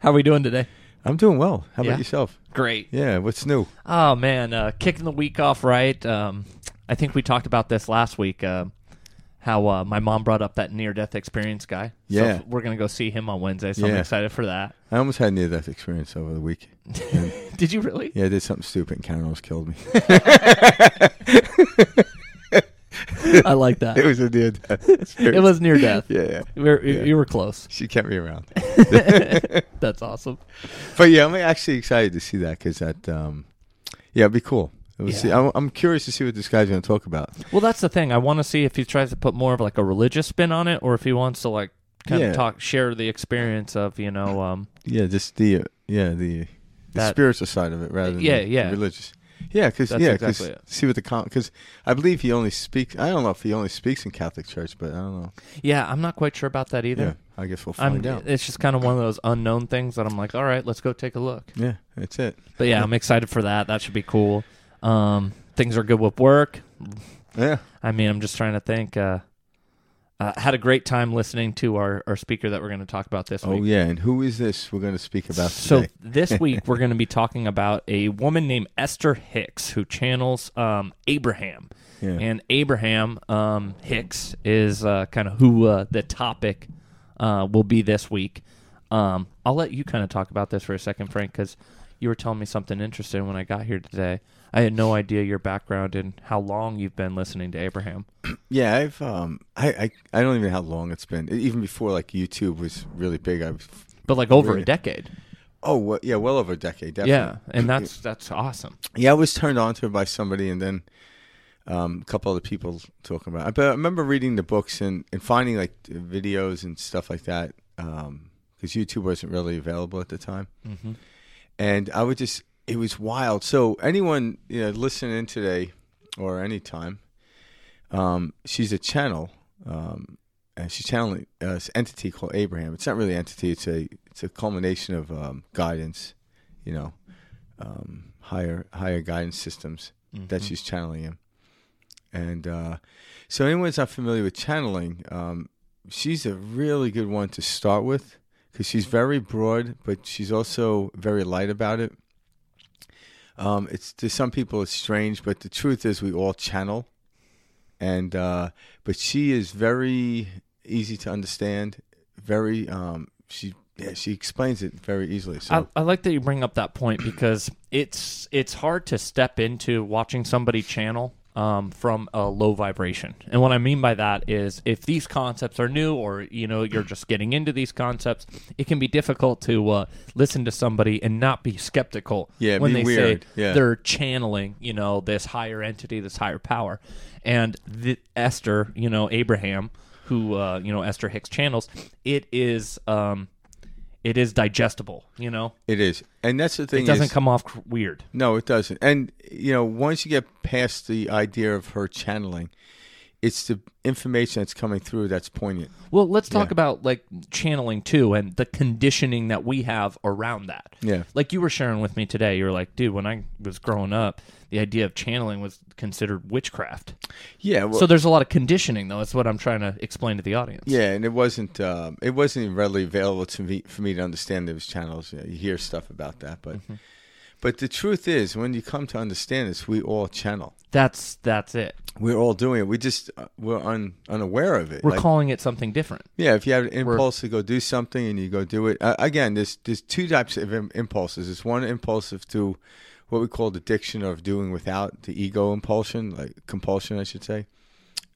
How are we doing today? I'm doing well. How Yeah? about yourself? Great. Yeah, what's new? Oh man, uh, kicking the week off right. Um, I think we talked about this last week. Uh, how uh, my mom brought up that near-death experience guy. So Yeah. we're gonna go see him on Wednesday. So I'm Yeah. excited for that. I almost had near death experience over the week. Did you really? Yeah, I did something stupid and Karen almost killed me. I like that. it was a near death. It was near death. Yeah, yeah. We were, Yeah. You were close. She kept me around. That's awesome. But yeah, I'm actually excited to see that because that, um, yeah, it'd be cool. We'll see. I'm, I'm curious to see what this guy's going to talk about. Well, that's the thing. I want to see if he tries to put more of like a religious spin on it, or if he wants to like kind Yeah. of talk, share the experience of you know, um, Yeah, just the, uh, yeah, the, the That- spiritual side of it rather than Yeah, the yeah. religious. Yeah, because yeah, 'cause exactly it. see what the because I believe he only speaks. I don't know if he only speaks in Catholic Church, but I don't know. yeah, I'm not quite sure about that either. Yeah, I guess we'll I'm, find out. it's just kind of one of those unknown things that I'm like, all right, let's go take a look. Yeah, that's it. But yeah, I'm excited for that. That should be cool. Um, things are good with work. Yeah. I mean, I'm just trying to think. Uh, uh, had a great time listening to our, our speaker that we're going to talk about this Oh week. Oh, yeah, and who is this we're going to speak about So this week we're going to be talking about a woman named Esther Hicks who channels um, Abraham, Yeah. and Abraham um, Hicks is uh, kind of who uh, the topic uh, will be this week. Um, I'll let you kind of talk about this for a second, Frank, because you were telling me something interesting when I got here today. I had no idea your background and how long you've been listening to Abraham. yeah, I've um, I, I I don't even know how long it's been. Even before like YouTube was really big, I was. But like over a decade, Oh well, yeah, well over a decade. Definitely. yeah, and that's that's awesome. Yeah, I was turned on to it by somebody, and then um, a couple other people talking about. it. But I remember reading the books and, and finding like videos and stuff like that because YouTube wasn't really available at the time. hmm and I would just it was wild. So anyone you know listening today or anytime, um, she's a channel, um, and she's channeling uh, this entity called Abraham. It's not really an entity; it's a it's a culmination of um, guidance, you know, um, higher higher guidance systems that Mhm. she's channeling in. And uh, so, anyone that's not familiar with channeling, um, she's a really good one to start with because she's very broad, but she's also very light about it. Um, it's to some people it's strange, but the truth is we all channel, and uh, but she is very easy to understand. Very um, she yeah she explains it very easily. So I, I like that you bring up that point because it's it's hard to step into watching somebody channel um, from a low vibration, and what I mean by that is if these concepts are new or you know you're just getting into these concepts, it can be difficult to uh, listen to somebody and not be skeptical Yeah, when they weird. say Yeah. they're channeling you know this higher entity, this higher power, and the, Esther, you know Abraham, who uh, you know Esther Hicks channels, it is. Um, it is digestible, you know. it is, and that's the thing. It doesn't is, come off weird. No, it doesn't. And you know, once you get past the idea of her channeling, it's the information that's coming through that's poignant. Well, let's talk Yeah. about like channeling too and the conditioning that we have around that. Yeah. Like you were sharing with me today, you were like, dude, when I was growing up, the idea of channeling was considered witchcraft. Yeah. Well, so there's a lot of conditioning though. That's what I'm trying to explain to the audience. yeah, and it wasn't um, it wasn't readily available to me for me to understand those channels. You, know, you hear stuff about that, but Mm-hmm. But the truth is, when you come to understand this, we all channel. That's that's it. We're all doing it. We just uh, we're un, unaware of it. We're Like, calling it something different. Yeah, if you have an impulse to go do something and you go do it, uh, again, there's there's two types of Im- impulses. There's one impulsive to what we call the addiction of doing without the ego impulsion, like compulsion, I should say,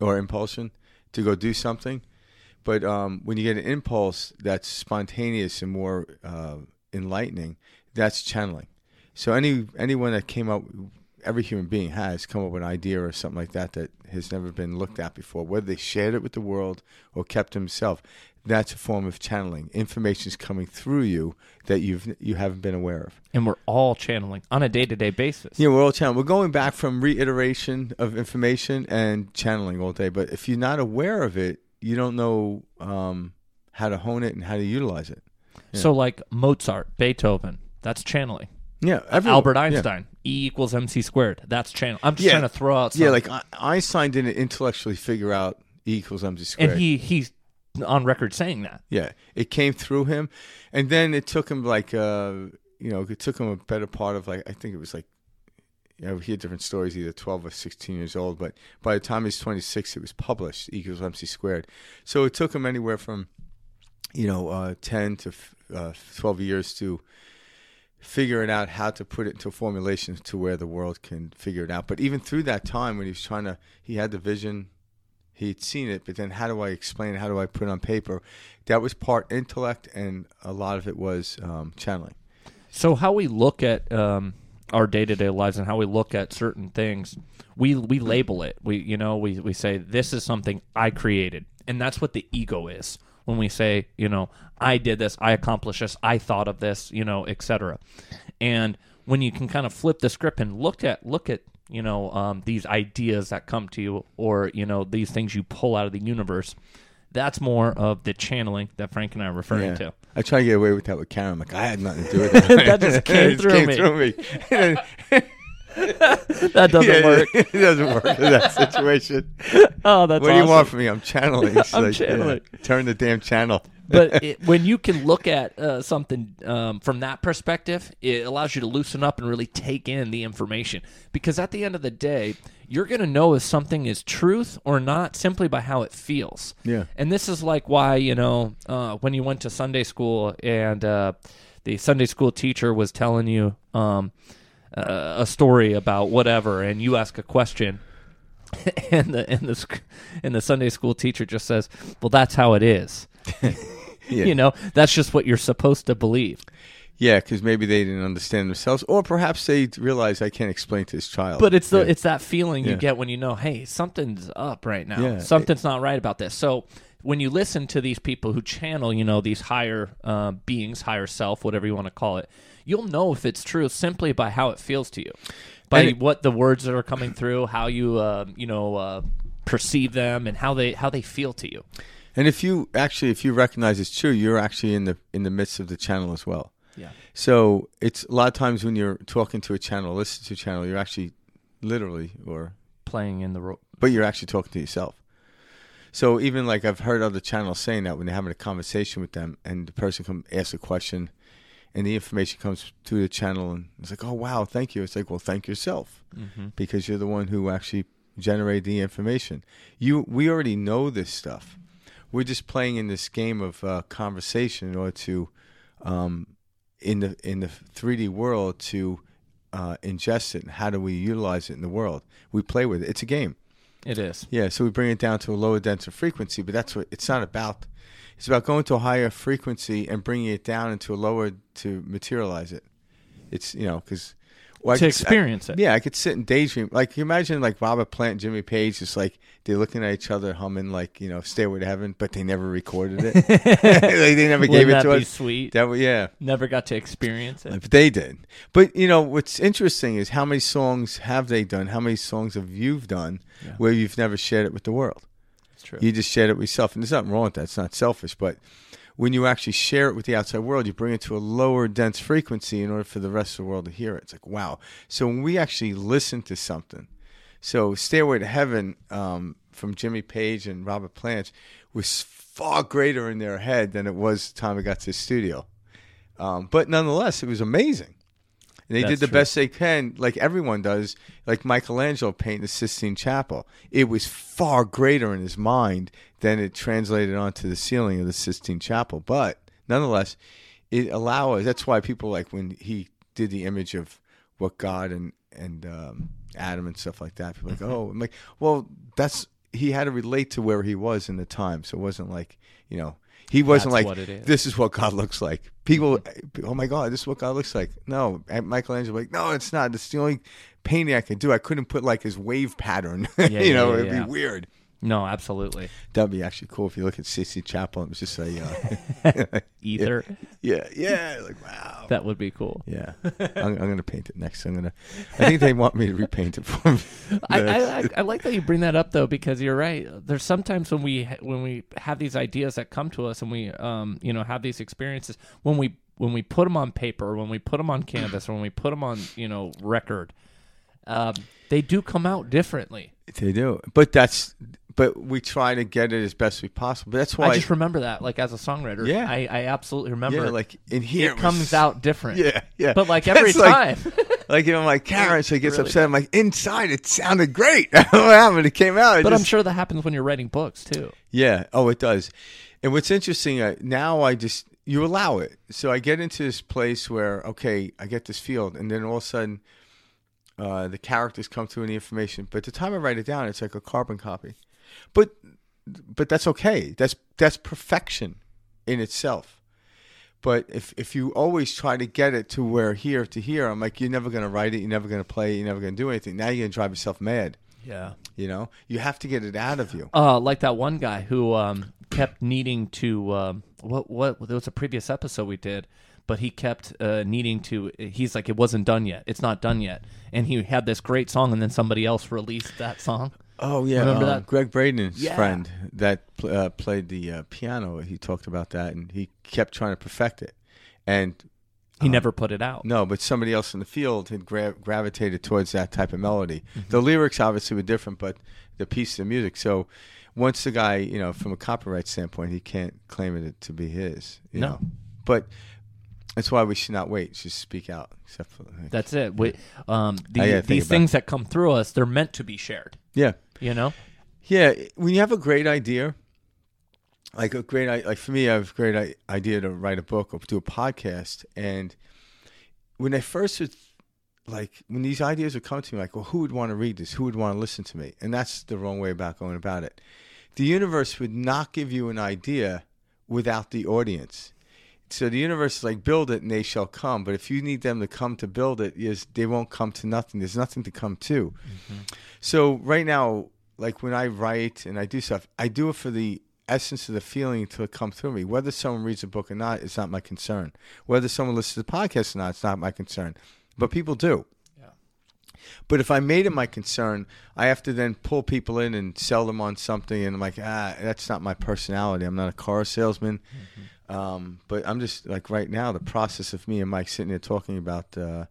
or impulsion to go do something. But um, when you get an impulse that's spontaneous and more uh, enlightening, that's channeling. So any anyone that came up, every human being has come up with an idea or something like that that has never been looked at before, whether they shared it with the world or kept to himself. That's a form of channeling. Information is coming through you that you've you haven't been aware of. And we're all channeling on a day to day basis. Yeah, we're all channeling. We're going back from reiteration of information and channeling all day. But if you're not aware of it, you don't know um, how to hone it and how to utilize it. Yeah. So like Mozart, Beethoven, that's channeling. Yeah, everyone- Albert. Einstein, E equals MC squared. That's channel. I'm just Yeah. trying to throw out. Some, Yeah, like I- Einstein didn't intellectually figure out E equals mc squared. and he he on record saying that. Yeah, it came through him, and then it took him like uh, you know, it took him a better part of like I think it was like you know, we hear different stories, either twelve or sixteen years old. But by the time he's twenty six, it was published, E equals MC squared. So it took him anywhere from you know uh, ten to uh, twelve years to figuring out how to put it into a formulation to where the world can figure it out. But even through that time, when he was trying to, he had the vision he'd seen it, but then how do I explain it? How do I put it on paper? That was part intellect, and a lot of it was um, channeling. So how we look at um, our day to day lives and how we look at certain things, we we label it. We you know we we say this is something I created, and that's what the ego is. When we say you know I did this, I accomplished this, I thought of this, you know, etc. And when you can kind of flip the script and look at look at you know um, these ideas that come to you or you know these things you pull out of the universe that's more of the channeling that frank and i are referring Yeah. to I try to get away with that with Karen. I'm like, I had nothing to do with that. That just came It through me. through me. that doesn't Yeah, work it doesn't work in that situation. oh that's what do you want from me? I'm channeling. It's I'm like, yeah, channeling. turn the damn channel. but it, when you can look at uh, something um, from that perspective, it allows you to loosen up and really take in the information. Because at the end of the day, you're going to know if something is truth or not simply by how it feels. Yeah. And this is like why you know uh, when you went to Sunday school and uh, the Sunday school teacher was telling you um, uh, a story about whatever, and you ask a question. And the and the and the Sunday school teacher just says, "Well, that's how it is." Yeah. You know, that's just what you're supposed to believe. Yeah, because maybe they didn't understand themselves, or perhaps they realized I can't explain to this child. But it's the Yeah. it's that feeling you Yeah. get when you know, hey, something's up right now. Yeah. Something's not right about this. So when you listen to these people who channel, you know, these higher uh, beings, higher self, whatever you want to call it, you'll know if it's true simply by how it feels to you, by it- what the words that are coming through, how you uh, you know uh, perceive them, and how they how they feel to you. and if you actually, if you recognize it's true, you're actually in the in the midst of the channel as well. Yeah. So it's a lot of times when you're talking to a channel, listen to a channel, you're actually literally or Playing in the role, but you're actually talking to yourself. So even like I've heard other channels saying that when they're having a conversation with them and the person come ask a question and the information comes to the channel and it's like, Oh wow, thank you. It's like, Well thank yourself mm-hmm. because you're the one who actually generated the information. You we already know this stuff. We're just playing in this game of uh, conversation in order to um, in the in the 3D world to uh, ingest it and how do we utilize it in the world? We play with it. It's a game. It is. Yeah, so we bring it down to a lower denser frequency, but that's what it's not about. It's about going to a higher frequency and bringing it down into a lower to materialize it. It's you know because well, to could- experience it. yeah, I could sit and daydream. Like, you imagine like Robert Plant Jimmy Page, just like they're looking at each other, humming like you know "Stairway to Heaven," but they never recorded it. like, they never gave Wouldn't it that to be us. sweet? That was yeah, Never got to experience it. but they did. But you know what's interesting is how many songs have they done? How many songs have you done Yeah. where you've never shared it with the world? It's true. You just shared it with yourself, and there's nothing wrong with that. It's not selfish, but when you actually share it with the outside world, you bring it to a lower dense frequency in order for the rest of the world to hear it. It's like wow. So when we actually listen to something, so "Stairway to Heaven" um, from Jimmy Page and Robert Plant was far greater in their head than it was the time we got to the studio. Um, but nonetheless, it was amazing. And they That's did the true. best they can, like everyone does, like Michelangelo painting the Sistine Chapel. It was far greater in his mind than it translated onto the ceiling of the Sistine Chapel. But nonetheless, it allows. That's why people like when he did the image of what God and and um, Adam and stuff like that. People are like, mm-hmm. oh, I'm like, well, that's he had to relate to where he was in the time, so it wasn't like you know. He wasn't That's like, what it is. this is what God looks like. People, mm-hmm. eh, oh my God, this is what God looks like. No, and Michelangelo, like, no, it's not. It's the only painting I can do. I couldn't put like his wave pattern. Yeah, you know, yeah, it'd be weird. No, absolutely. That'd be actually cool if you look at Sistine Chapel. It was just a, uh, Ether. yeah, yeah, like wow. That would be cool. Yeah, I'm, I'm gonna paint it next. I'm gonna. I think they want me to repaint it for me. I, I, I- I like that you bring that up though because you're right. There's sometimes when we when we have these ideas that come to us and we um you know have these experiences when we when we put them on paper or when we put them on canvas or when we put them on you know record, um, they do come out differently. They do, but that's but we try to get it as best we possible. But that's why, I just remember that, like as a songwriter. Yeah. I, I absolutely remember. yeah, like in here it comes was- out different. Yeah, yeah. But like every That's like- time, Like you know, my Karen, she gets Really upset. I'm like, inside it sounded great. I don't know what happened. It came out. It but I'm sure that happens when you're writing books too. Yeah. Oh, it does. And what's interesting uh, now, I just you allow it. So I get into this place where okay, I get this field, and then all of a sudden, uh, the characters come through and the information. But the time I write it down, it's like a carbon copy. But but that's okay. That's that's perfection in itself. But if if you always try to get it to where here to here, I'm like, you're never gonna write it. You're never gonna play it. You're never gonna do anything. Now you're gonna drive yourself mad. Yeah. You know, you have to get it out of you. Uh, like that one guy who um, kept needing to um, what what there was a previous episode we did, but he kept uh, needing to. He's like, it wasn't done yet. It's not done yet, and he had this great song, and then somebody else released that song. Oh yeah, Remember uh, that? Gregg Braden's Yeah. friend that uh, played the uh, piano. He talked about that, and he kept trying to perfect it. And He never put it out. no, but somebody else in the field had gra- gravitated towards that type of melody. Mm-hmm. The lyrics obviously were different, but the piece of music. So once the guy, you know, from a copyright standpoint, he can't claim it to be his. You No. know? but that's why we should not wait. Just speak out. Except for like, That's it. We, um, the, I gotta think these things that come through us, they're meant to be shared. yeah. You know. Yeah, when you have a great idea, like a great, like for me, I have a great idea to write a book or do a podcast. And when I first was like, when these ideas would come to me, like, well, who would want to read this? Who would want to listen to me? And that's the wrong way about going about it. The universe would not give you an idea without the audience. So the universe is like, build it and they shall come. But if you need them to come to build it, yes, they won't come to nothing. There's nothing to come to. So right now, like when I write and I do stuff, I do it for the essence of the feeling to come through me. Whether someone reads a book or not, it's not my concern. Whether someone listens to the podcast or not, it's not my concern. But people do. But if I made it my concern, I have to then pull people in and sell them on something, and I'm like, ah, that's not my personality. I'm not a car salesman. Um, but I'm just like right now, the process of me and Mike sitting there talking about, uh,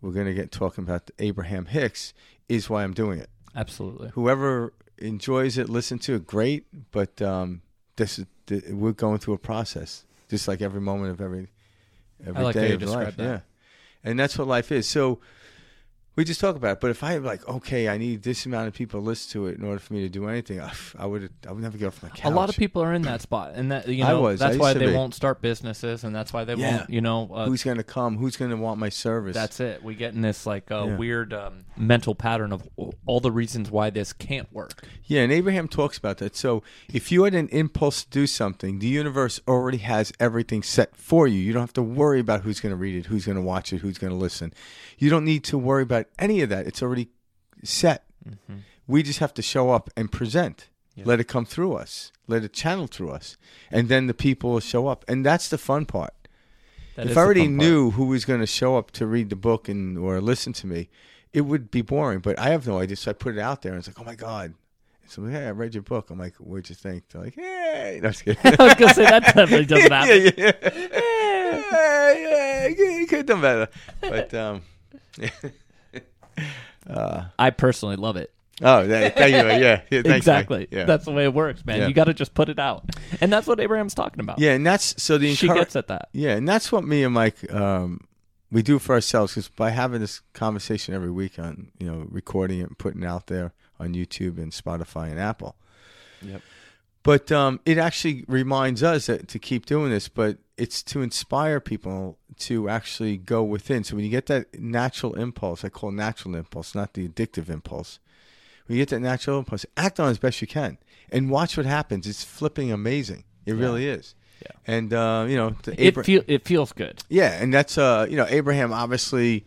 we're going to get talking about Abraham Hicks is why I'm doing it Absolutely. whoever enjoys it, listen to it, great. But um, this is th- we're going through a process, just like every moment of every every I like day of life. that. Yeah, and that's what life is. So we just talk about it. But if I like, okay, I need this amount of people to listen to it in order for me to do anything, I, I would I would never get off my couch. A lot of people are in that spot, and that you I know was. That's used why they be. won't start businesses, and that's why they Yeah. won't. You know, uh, Who's going to come? Who's going to want my service? That's it. We get in this like uh, Yeah. weird um, mental pattern of all the reasons why this can't work. Yeah, and Abraham talks about that. So if you had an impulse to do something, the universe already has everything set for you. You don't have to worry about who's going to read it, who's going to watch it, who's going to listen. You don't need to worry about any of that. It's already set. We just have to show up and present. Let it come through us. Let it channel through us. And then the people will show up. And that's the fun part. That if I already knew who was going to show up to read the book and or listen to me, it would be boring. But I have no idea, so I put it out there, and it's like, oh my god. So hey, I read your book. I'm like, what'd you think? They're like, hey, no, I'm just kidding. I was gonna say that definitely doesn't happen. yeah, yeah, yeah, yeah, you could have done better. But um, I personally love it. oh, th- thank you. Yeah, yeah thanks, exactly. Yeah, That's the way it works, man. Yeah. You got to just put it out, and that's what Abraham's talking about. yeah, and that's so the she gets at that. Yeah, and that's what me and Mike um, we do for ourselves because by having this conversation every week on you know recording it and putting it out there on YouTube and Spotify and Apple. Yep. But um, it actually reminds us that to keep doing this, but it's to inspire people to actually go within. So when you get that natural impulse, I call natural impulse, not the addictive impulse. When you get that natural impulse, act on it as best you can and watch what happens. It's flipping amazing. It Yeah. really is. Yeah. And uh, you know, the It feel it feels good. yeah, and that's uh, you know, Abraham obviously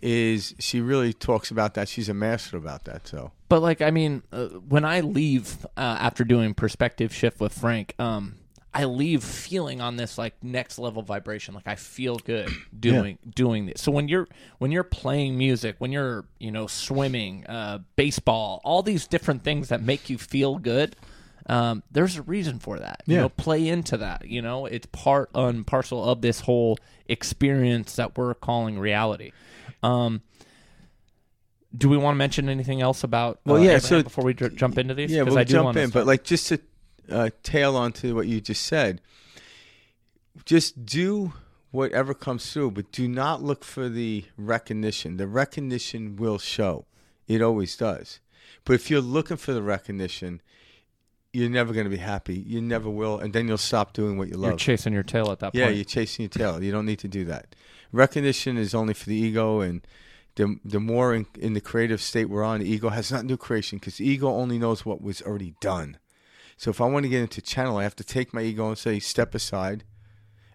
is she really talks about that. She's a master about that. So But like, I mean, uh, when I leave uh, after doing perspective shift with Frank, um, I leave feeling on this like next level vibration. Like I feel good doing doing this. So when you're when you're playing music, when you're you know swimming, uh, baseball, all these different things that make you feel good. Um, there's a reason for that. You know, play into that. You know, it's part and parcel of this whole experience that we're calling reality. Um, do we want to mention anything else about? Well, uh, yeah, so- before we jump into these, Yeah, we'll I do jump in, start- but like just to uh, tail on to what you just said, just do whatever comes through, but do not look for the recognition. The recognition will show. It always does. But if you're looking for the recognition, you're never going to be happy. You never will, and then you'll stop doing what you love. you're chasing your tail at that Yeah, point. Yeah, you're chasing your tail. You don't need to do that. Recognition is only for the ego, and the the more in, in the creative state we're on, the ego has to do creation because the ego only knows what was already done. So if I want to get into channel, I have to take my ego and say, step aside,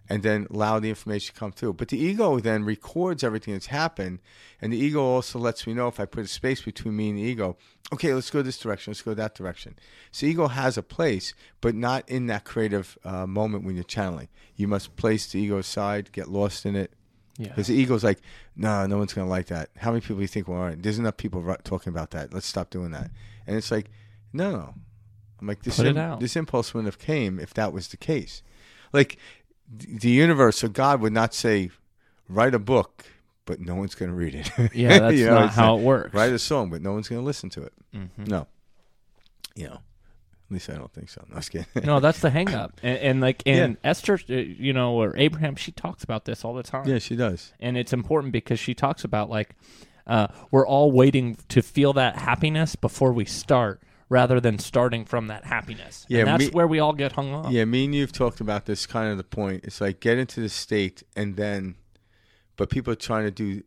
and then allow the information to come through. But the ego then records everything that's happened, and the ego also lets me know if I put a space between me and the ego. Okay, let's go this direction. Let's go that direction. So ego has a place, but not in that creative uh, moment when you're channeling. You must place the ego aside, get lost in it, yeah. because the ego's like, no, no one's gonna like that. How many people do you think? Well, all right, there's enough people talking about that. Let's stop doing that. And it's like, no, no. I'm like this. Im-. This impulse wouldn't have came if that was the case. Like the universe or God would not say, write a book, but no one's gonna read it. Yeah, that's You know, not how like, it works. Write a song, but no one's gonna listen to it. Mhm. No. You know. At least I don't think so. No, no, that's the hang up. And, and like, and Esther, uh, you know, or Abraham, she talks about this all the time. yeah, she does. and it's important because she talks about like uh, we're all waiting to feel that happiness before we start rather than starting from that happiness Yeah, and that's me- where we all get hung up Yeah, me and you've talked about this kind of the point. It's like get into the state and then, but people are trying to do,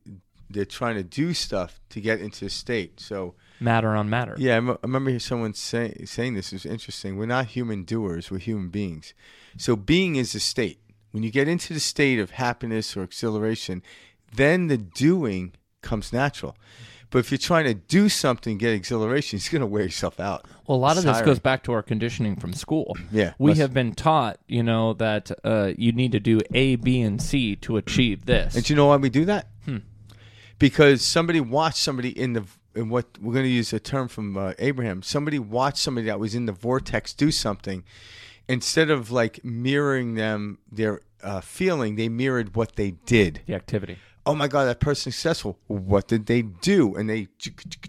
they're trying to do stuff to get into the state. So matter on matter yeah, I, m- I remember someone say, saying this is interesting. We're not human doers; we're human beings. So being is a state. When you get into the state of happiness or exhilaration, then the doing comes natural. But if you're trying to do something, get exhilaration, it's going to wear yourself out. well a lot of this goes back to our conditioning from school Yeah, we have been taught you know that uh, you need to do a b and c to achieve this And do you know why we do that? Hmm. Because somebody watched somebody in the in what we're going to use a term from uh, Abraham. Somebody watched somebody that was in the vortex do something. Instead of like mirroring them their uh, feeling, they mirrored what they did. the activity Oh my God, that person's successful. What did they do? And they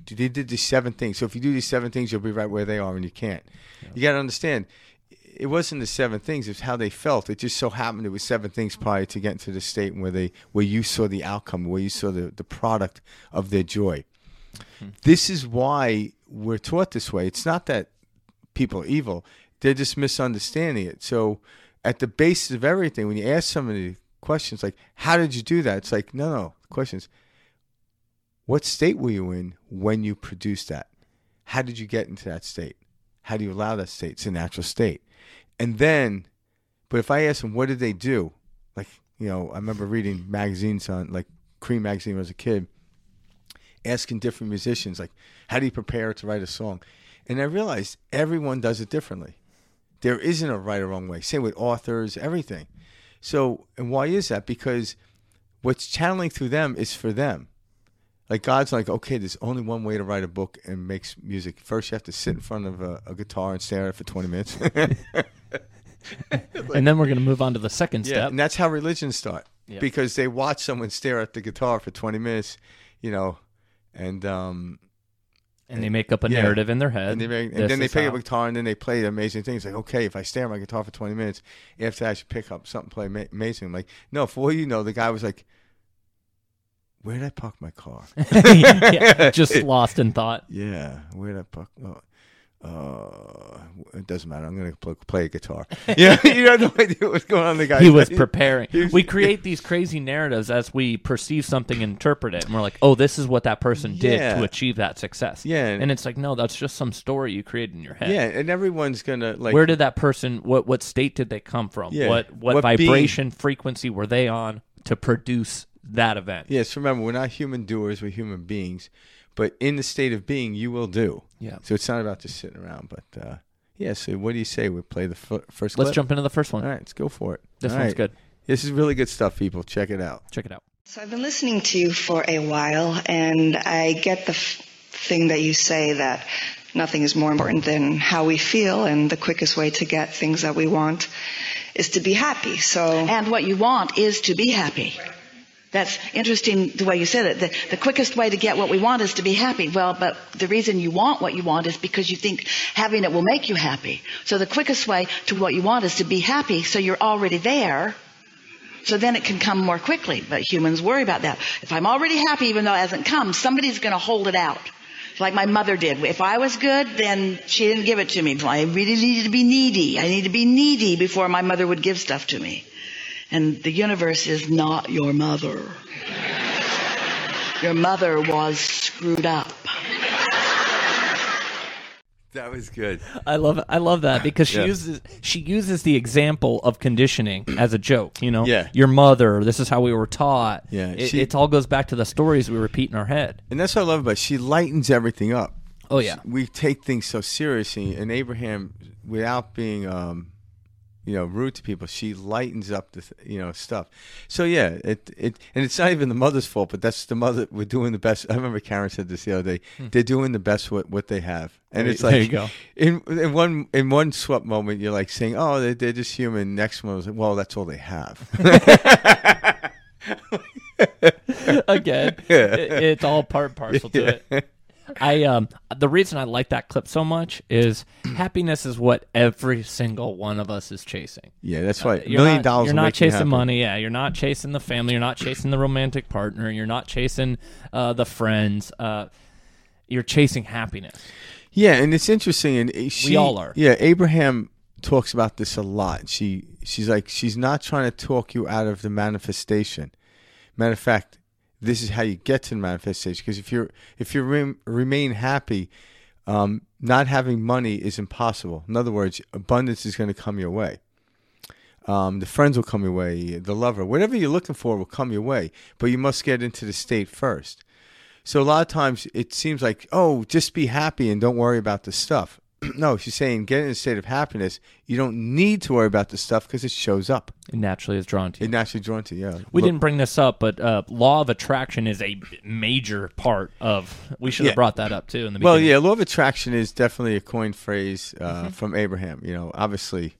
they did these seven things. So if you do these seven things, you'll be right where they are, and you can't. You got to understand. It wasn't the seven things; it's how they felt. It just so happened it was seven things prior to getting to the state where they where you saw the outcome, where you saw the, the product of their joy. Hmm. This is why we're taught this way. It's not that people are evil; they're just misunderstanding it. So, at the basis of everything, when you ask somebody questions like, "How did you do that?" It's like, no, no. Questions. What state were you in when you produced that? How did you get into that state? How do you allow that state? It's a natural state. And then, but if I ask them, what did they do? Like, you know, I remember reading magazines on, like, Creem magazine when I was a kid, asking different musicians, like, how do you prepare to write a song? And I realized everyone does it differently. There isn't a right or wrong way. Same with authors, everything. So, and why is that? Because what's channeling through them is for them. Like God's like, okay, there's only one way to write a book and makes music. First, you have to sit in front of a, a guitar and stare at it for 20 minutes. and then we're going to move on to the second yeah, step and that's how religions start Yeah. because they watch someone stare at the guitar for 20 minutes, you know, and um, and they make up a Yeah. narrative in their head and, they make, and then they pick up a guitar and then they play amazing things. Like, okay, if I stare at my guitar for 20 minutes, after that I should pick up something play ama- amazing. I'm like, no, for all you know, the guy was like, where did I park my car? yeah, just lost in thought Yeah, where did I park? Oh, uh, it doesn't matter. I'm gonna play, play a guitar. Yeah, you have no idea what's going on. in The guy he was preparing. he was- we create these crazy narratives as we perceive something interpret it, and we're like, "Oh, this is what that person did Yeah. to achieve that success." Yeah, and- and it's like, no, that's just some story you created in your head. Yeah, and everyone's gonna like. Where did that person? What what state did they come from? Yeah. What what, What being- vibration frequency were they on to produce that event? Yes, remember we're not human doers; we're human beings. But in the state of being, you will do. Yeah. So it's not about just sitting around. But uh, yeah. So what do you say? We play the f- first. Let's clip? jump into the first one. All right, let's go for it. This All one's right. good. This is really good stuff, people. Check it out. Check it out. So I've been listening to you for a while, and I get the f- thing that you say that nothing is more important than how we feel, and the quickest way to get things that we want is to be happy. So And what you want is to be happy. That's interesting the way you said it. The, the quickest way to get what we want is to be happy. Well, but the reason you want what you want is because you think having it will make you happy. So the quickest way to what you want is to be happy so you're already there. So then it can come more quickly. But humans worry about that. If I'm already happy even though it hasn't come, somebody's going to hold it out. Like my mother did. If I was good, then she didn't give it to me. I really needed to be needy. I needed to be needy before my mother would give stuff to me. And the universe is not your mother. Your mother was screwed up. That was good. I love. I love that because she Yeah. uses she uses the example of conditioning as a joke. You know, Yeah. your mother. This is how we were taught. Yeah, it, she- it all goes back to the stories we repeat in our head. And that's what I love about it. She lightens everything up. Oh yeah, We take things so seriously, and Abraham, without being, um, you know, rude to people, she lightens up the, you know, stuff. So yeah, it it and it's not even the mother's fault, but that's the mother. We're doing the best. I remember Karen said this the other day. Hmm. They're doing the best with what they have, and There- it's like there you go. In in one in one swap moment, you're like saying, "Oh, they're, they're just human." Next one was like, "Well, that's all they have." again, it, it's all part and parcel to it. I um the reason I like that clip so much is happiness is what every single one of us is chasing. yeah, that's right. You're Million not, dollars. You're not chasing money. Yeah, you're not chasing the family. You're not chasing the romantic partner. You're not chasing uh, the friends. Uh, you're chasing happiness. Yeah, and it's interesting, and uh, she, all are. Yeah, Abraham talks about this a lot. She she's like she's not trying to talk you out of the manifestation. Matter of fact, this is how you get to the manifestation. Because if you're if you rem, remain happy, um, not having money is impossible. In other words, abundance is going to come your way. Um, the friends will come your way, the lover, whatever you're looking for will come your way. But you must get into the state first. So a lot of times it seems like, oh, just be happy and don't worry about the stuff. no, she's saying get in a state of happiness. You don't need to worry about the stuff because it shows up. It naturally is drawn to you. It naturally drawn to you. Yeah. we Look- didn't bring this up, but uh, law of attraction is a major part of. We should have Yeah. brought that up too in the Well, yeah, law of attraction is definitely a coined phrase uh, Mm-hmm. from Abraham. You know, obviously,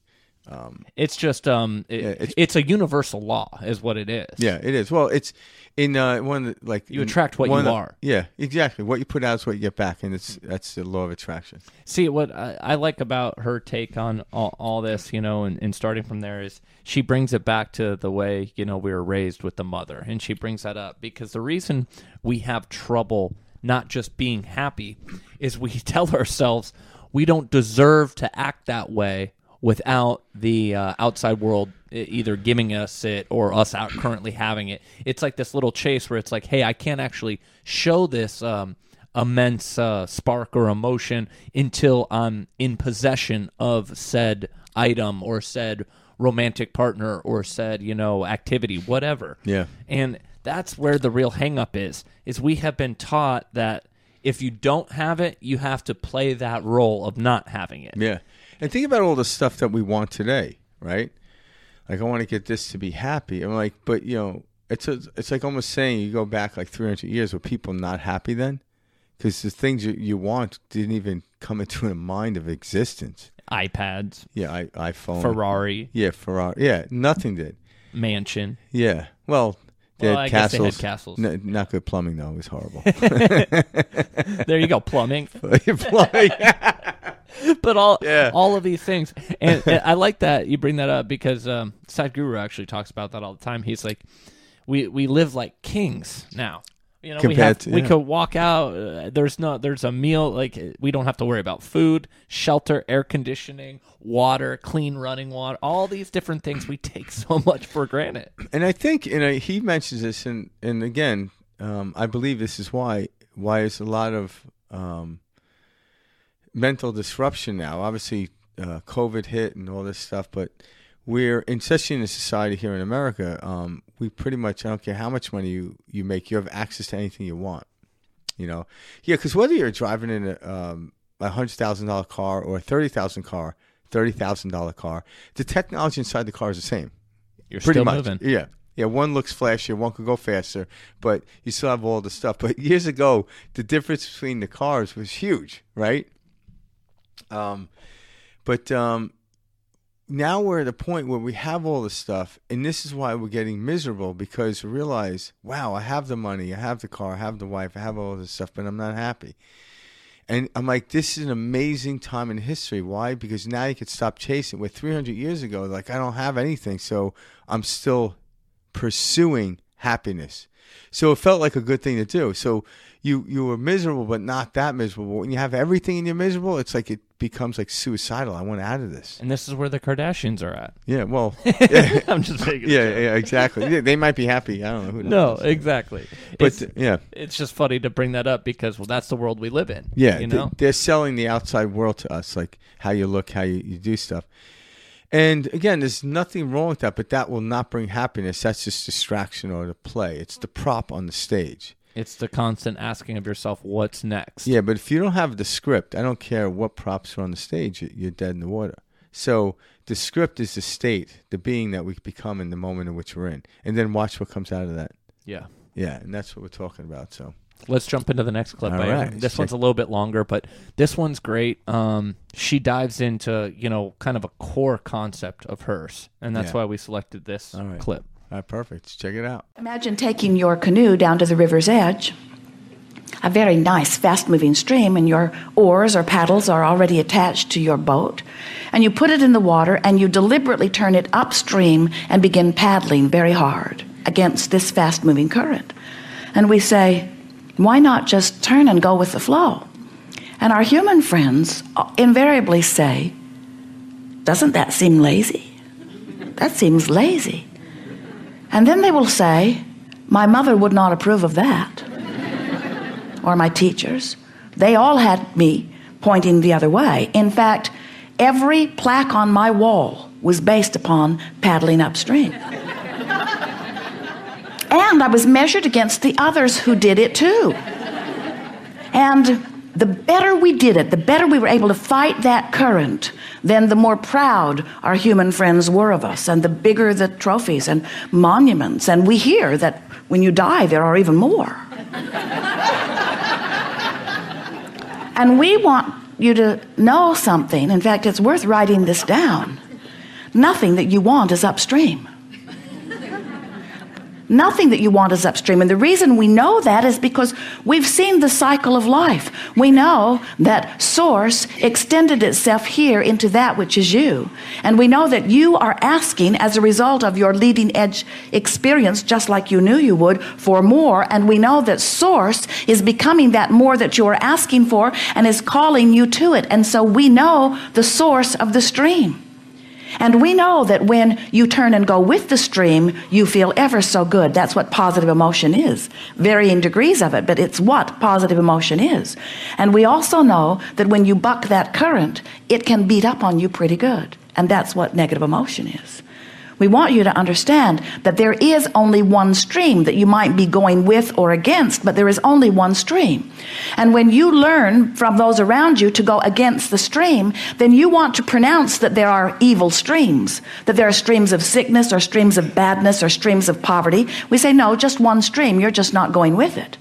It's just um, it- Yeah, it's, it's- a universal law, is what it is. yeah, it is. Well, it's in uh, one of the, like You attract what you the- are. Yeah, exactly. What you put out is what you get back, and it's that's the law of attraction. See what I, I like about her take on all, all this, you know, and, and starting from there is she brings it back to the way you know we were raised with the mother, and she brings that up because the reason we have trouble not just being happy is we tell ourselves we don't deserve to act that way without the uh, outside world either giving us it or us out currently having it. It's like this little chase where it's like, hey, I can't actually show this. Um, immense uh, spark or emotion until I'm in possession of said item or said romantic partner or said you know activity whatever Yeah. and that's where the real hang up is is we have been taught that if you don't have it you have to play that role of not having it Yeah. And think about all the stuff that we want today, right? Like I want to get this to be happy. I'm like, but you know, it's a, it's like almost saying you go back like 300 years were people not happy then? Because the things you, you want didn't even come into a mind of existence. ipads Yeah, I, iPhone. ferrari Yeah, Ferrari. Yeah, nothing did. mansion Yeah. Well, they Well, had I guess they had castles. castles. N- not good plumbing though. It was horrible. there you go plumbing plumbing. but all Yeah. all of these things, and, and I like that you bring that up because um, Sadhguru actually talks about that all the time. He's like, we we live like kings now. You know, we have to- we could walk out. Uh, there's no there's a meal like we don't have to worry about food, shelter, air conditioning, water, clean running water. All these different things we take so much for granted. and I think, and I, he mentions this, and and again, um, I believe this is why why there's a lot of um, mental disruption now. Obviously, uh, COVID hit and all this stuff, but we're, in a society here in America, um, we pretty much I don't care how much money you you make, you have access to anything you want. You know, yeah, because whether you're driving in a um, hundred thousand dollar car or a thirty thousand car, thirty thousand dollar car, the technology inside the car is the same. You're Pretty still much, moving. yeah, yeah. One looks flashier, one could go faster, but you still have all the stuff. But years ago, the difference between the cars was huge, right? Um, but um, now we're at a point where we have all this stuff, and this is why we're getting miserable because we realize, wow, I have the money, I have the car, I have the wife, I have all this stuff, but I'm not happy. And I'm like, this is an amazing time in history. Why? Because now you can stop chasing. Where 300 years ago, like, I don't have anything, so I'm still pursuing happiness. So it felt like a good thing to do. So you you were miserable, but not that miserable. When you have everything and you're miserable, it's like it becomes like suicidal. I want out of this. And this is where the Kardashians are at. Yeah, well, yeah, I'm just making. yeah, yeah, exactly. Yeah, they might be happy. I don't know who No, exactly. but it's, yeah, it's just funny to bring that up because well, that's the world we live in. yeah, you know. they're selling the outside world to us, like how you look, how you, you do stuff. And again, there's nothing wrong with that, but that will not bring happiness. That's just distraction or the play. It's the prop on the stage. It's the constant asking of yourself, "What's next?" Yeah, but if you don't have the script, I don't care what props are on the stage, you- you're dead in the water. So the script is the state, the being that we become in the moment in which we're in, and then watch what comes out of that. yeah. Yeah, and that's what we're talking about. So Let's jump into the next clip. All right. This Check- one's a little bit longer, but this one's great. Um, she dives into you know kind of a core concept of hers, and that's Yeah. why we selected this All right. clip. All right, perfect. Check it out. Imagine taking your canoe down to the river's edge, a very nice, fast moving stream, and your oars or paddles are already attached to your boat. And you put it in the water and you deliberately turn it upstream and begin paddling very hard against this fast moving current. And we say, why not just turn and go with the flow? And our human friends invariably say, doesn't that seem lazy? That seems lazy. And then they will say, My mother would not approve of that. or my teachers. They all had me pointing the other way. In fact, every plaque on my wall was based upon paddling upstream. and I was measured against the others who did it too. And the better we did it, the better we were able to fight that current, then the more proud our human friends were of us, and the bigger the trophies and monuments. And we hear that when you die, there are even more. and we want you to know something. In fact, it's worth writing this down. Nothing that you want is upstream. Nothing that you want is upstream. And the reason we know that is because we've seen the cycle of life. We know that source extended itself here into that which is you. And we know that you are asking as a result of your leading edge experience, just like you knew you would, for more. And we know that source is becoming that more that you are asking for and is calling you to it. And so we know the source of the stream. And we know that when you turn and go with the stream, you feel ever so good. That's what positive emotion is. Varying degrees of it, but it's what positive emotion is. And we also know that when you buck that current, it can beat up on you pretty good. And that's what negative emotion is. We want you to understand that there is only one stream that you might be going with or against, but there is only one stream. And when you learn from those around you to go against the stream, then you want to pronounce that there are evil streams, that there are streams of sickness or streams of badness or streams of poverty. We say, no, just one stream. You're just not going with it.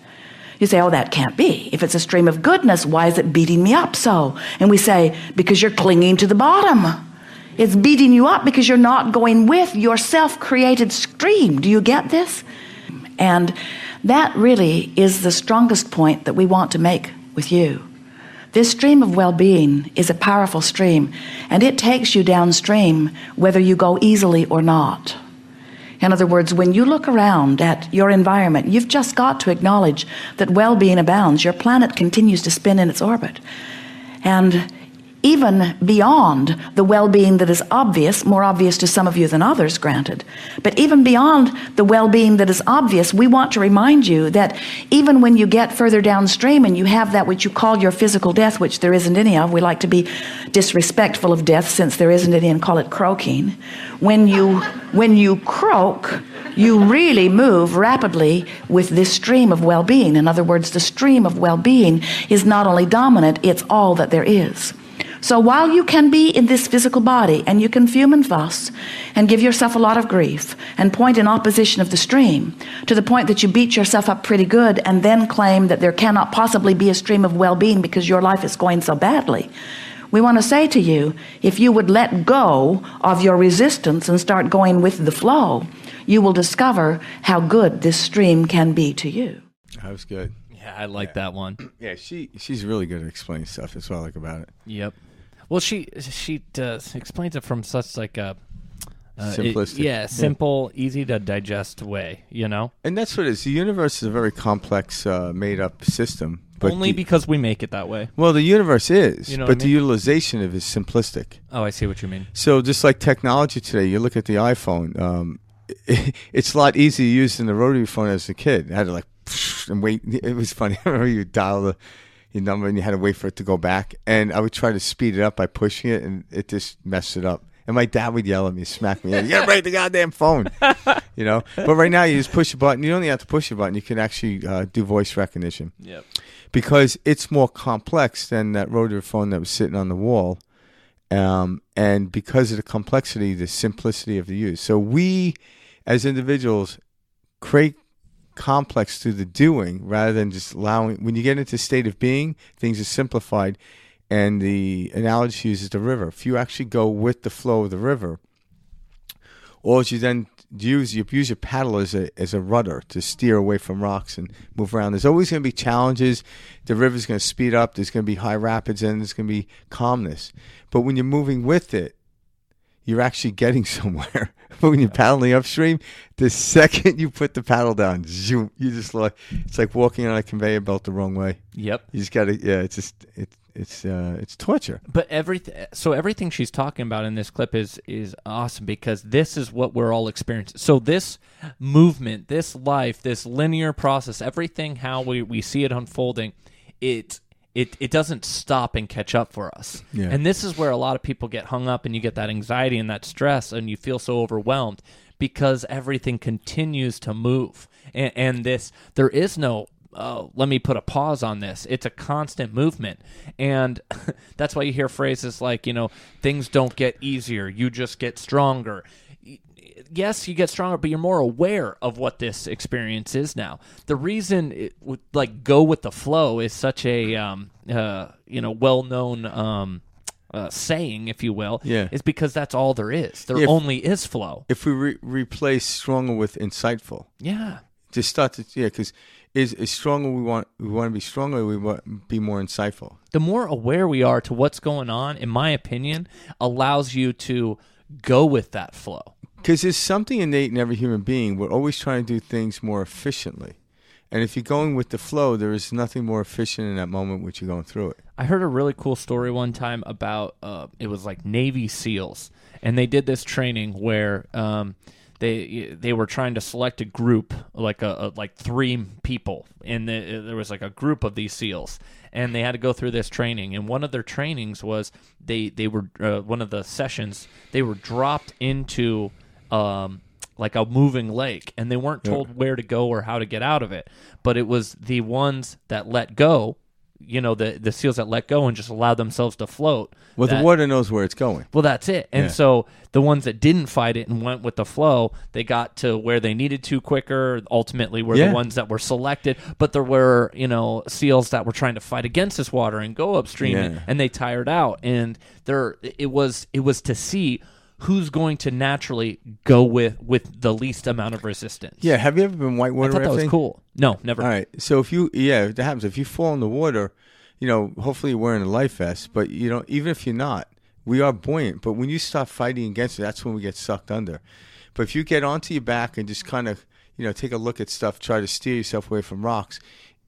You say, oh, that can't be. If it's a stream of goodness, why is it beating me up so? And we say, because you're clinging to the bottom. It's beating you up because you're not going with your self created stream. Do you get this? And that really is the strongest point that we want to make with you. This stream of well being is a powerful stream, and it takes you downstream whether you go easily or not. In other words, when you look around at your environment, you've just got to acknowledge that well being abounds. Your planet continues to spin in its orbit. And even beyond the well being that is obvious, more obvious to some of you than others, granted, but even beyond the well being that is obvious, we want to remind you that even when you get further downstream and you have that which you call your physical death, which there isn't any of, we like to be disrespectful of death since there isn't any and call it croaking. When you, when you croak, you really move rapidly with this stream of well being. In other words, the stream of well being is not only dominant, it's all that there is. So while you can be in this physical body and you can fume and fuss and give yourself a lot of grief and point in opposition of the stream to the point that you beat yourself up pretty good and then claim that there cannot possibly be a stream of well being because your life is going so badly, We want to say to you if you would let go of your resistance and start going with the flow, you will discover how good this stream can be to you. That was good. Yeah, I like that one. Yeah, she she's really good at explaining stuff. That's what I like about it. Yep. Well, she she does explains it from such like a uh, it- Simplistic. yeah, simple, easy to digest way. You know, And that's what it is. The universe is a very complex, uh, made-up system. But only the- because we make it that way. well, the universe is, You know but I the utilization of it is simplistic. Oh, I see what you mean. So just like technology today, you look at the iPhone. Um, it's a lot easier to use than the rotary phone as a kid. I had to like and wait. It was funny. I remember you dial the your number and you had to wait for it to go back. And I would try to speed it up by pushing it, and it just messed it up. And my dad would yell at me, smack me. you gotta right, the goddamn phone. you know. But right now, you just push a button. You don't even have to push a button. You can actually uh, do voice recognition Yep. because it's more complex than that rotary phone that was sitting on the wall. Um, and because of the complexity, the simplicity of the use. So we, as individuals, create complex through the doing rather than just allowing. When you get into state of being, things are simplified. And the analogy uses the river. If you actually go with the flow of the river, or you then use you use your paddle as a as a rudder to steer away from rocks and move around. There's always going to be challenges. The river's going to speed up. There's going to be high rapids and there's going to be calmness. But when you're moving with it, you're actually getting somewhere. but when you're paddling upstream, the second you put the paddle down, zoom, you just like it's like walking on a conveyor belt the wrong way. Yep. You just got to yeah. It's just it, it's uh, it's torture. But everything, so everything she's talking about in this clip is is awesome because this is what we're all experiencing. So this movement, this life, this linear process, everything how we we see it unfolding, it it it doesn't stop and catch up for us. Yeah. And this is where a lot of people get hung up and you get that anxiety and that stress and you feel so overwhelmed because everything continues to move. And, and this there is no oh, let me put a pause on this. It's a constant movement. And that's why you hear phrases like, you know, things don't get easier, you just get stronger. Yes, you get stronger, but you're more aware of what this experience is now. The reason, it, would, like, go with the flow is such a, um, uh, you know, well-known um, uh, saying, if you will, Yeah. is because that's all there is. There if- only is flow. If we re- replace stronger with insightful, Yeah. just start to yeah because is is stronger we want we want to be stronger we want to be more insightful the more aware we are to what's going on, in my opinion, allows you to go with that flow. Because there's something innate in every human being. We're always trying to do things more efficiently. And if you're going with the flow there is nothing more efficient in that moment which you're going through it. I heard a really cool story one time about uh, it was like Navy SEALs, and they did this training where um, they they were trying to select a group like a, a like three people, and the, there was like a group of these SEALs, and they had to go through this training. And one of their trainings was they they were uh, one of the sessions they were dropped into. Um, like a moving lake, and they weren't told where to go or how to get out of it. But it was the ones that let go, you know, the the seals that let go and just allowed themselves to float. well that- the water knows where it's going Well, that's it. And Yeah. so the ones that didn't fight it and went with the flow, they got to where they needed to quicker. Ultimately, were Yeah. the ones that were selected. But there were, you know, seals that were trying to fight against this water and go upstream, and, and they tired out. And there, it was it was to see who's going to naturally go with with the least amount of resistance. yeah have you ever been I whitewater thought that was cool. No, never. all right so if you yeah that happens if you fall in the water you know hopefully you're wearing a life vest but you know even if you're not we are buoyant but when you start fighting against it that's when we get sucked under but if you get onto your back and just kind of you know take a look at stuff try to steer yourself away from rocks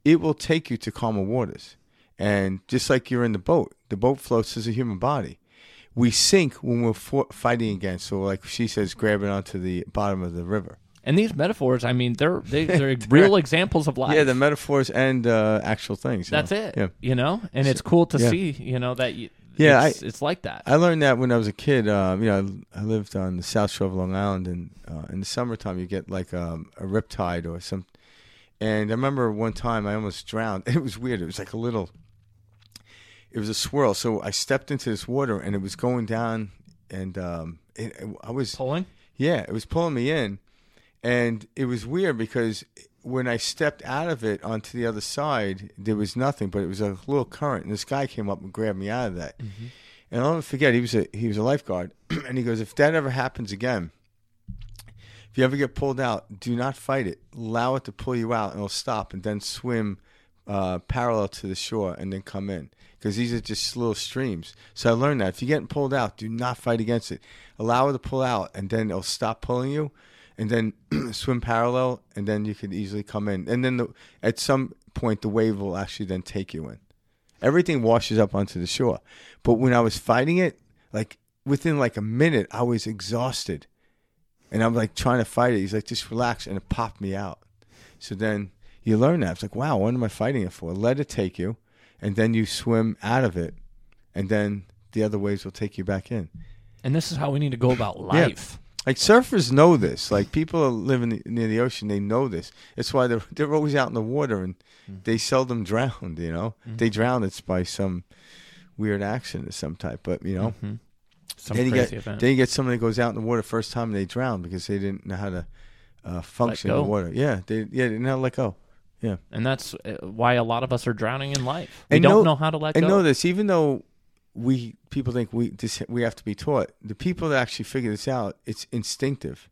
it will take you to calmer waters and just like you're in the boat the boat floats as a human body we sink when we're for- fighting against so like she says grabbing onto the bottom of the river And these metaphors, I mean, they're they, they're real examples of life. yeah the metaphors and uh, actual things That's know? it. yeah You know, and it's cool to yeah. see. You know that. You, Yeah, it's, it's like that. I learned that when I was a kid. Um, you know, I, I lived on the South Shore of Long Island, and uh, in the summertime, you get like um, a riptide or some. And I remember one time I almost drowned. It was weird. It was like a little. It was a swirl. So I stepped into this water, and it was going down, and um, it, I was Pulling. yeah, it was pulling me in, and it was weird because when I stepped out of it onto the other side, there was nothing, but it was a little current, and this guy came up and grabbed me out of that. And I'll never forget, he was a he was a lifeguard, and he goes, if that ever happens again, if you ever get pulled out, do not fight it. Allow it to pull you out, and it'll stop, and then swim uh, parallel to the shore, and then come in. Because these are just little streams. So I learned that if you're getting pulled out, do not fight against it. Allow it to pull out, and then it'll stop pulling you, and then swim parallel, and then you can easily come in. And then the, at some point, the wave will actually then take you in everything washes up onto the shore. But when I was fighting it, like within like a minute, I was exhausted, and I'm like trying to fight it. He's like, just relax, and it popped me out. So then you learn that it's like, wow, what am I fighting it for? Let it take you, and then you swim out of it, and then the other waves will take you back in. And this is how we need to go about life. Like surfers know this. Like people are living near the ocean, they know this. It's why they're they're always out in the water and mm. they seldom drown. You know, mm-hmm. they drown it's by some weird accident of some type. But you know, mm-hmm. Some then you get event. then you get somebody that goes out in the water first time and they drown because they didn't know how to uh, function in the water. Yeah, they yeah they didn't know how to let go. Yeah, and that's uh, why a lot of us are drowning in life. We And don't know- know how to let and go. know this even though we people think we this we have to be taught. The people that actually figure this out, it's instinctive.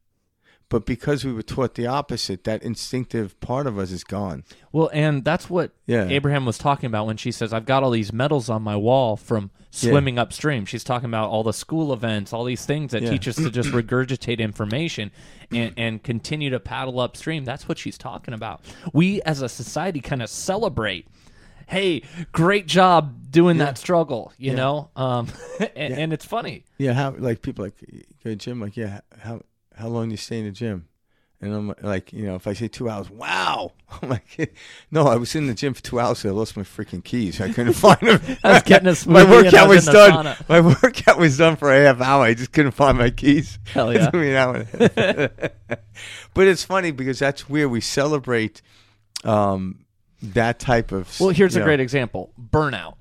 But because we were taught the opposite, that instinctive part of us is gone. Well, and that's what Yeah. Abraham was talking about when she says, "I've got all these medals on my wall from Yeah. swimming upstream." She's talking about all the school events, all these things that Yeah. teach us to just regurgitate information and, and continue to paddle upstream. That's what she's talking about. We as a society kind of celebrate. Hey, great job doing that struggle, you know, um, and, and it's funny. Yeah, how like people like to like yeah, how how long do you stay in the gym? And I'm like, you know, if I say two hours, wow. I'm like, no, I was in the gym for two hours. So I lost my freaking keys. I couldn't find them. I was getting a my smoothie and I workout was was done. My workout was done for a half hour. I just couldn't find my keys. Hell yeah. me an hour and but it's funny because that's where we celebrate um, that type of. Well, here's a know, great example: burnout.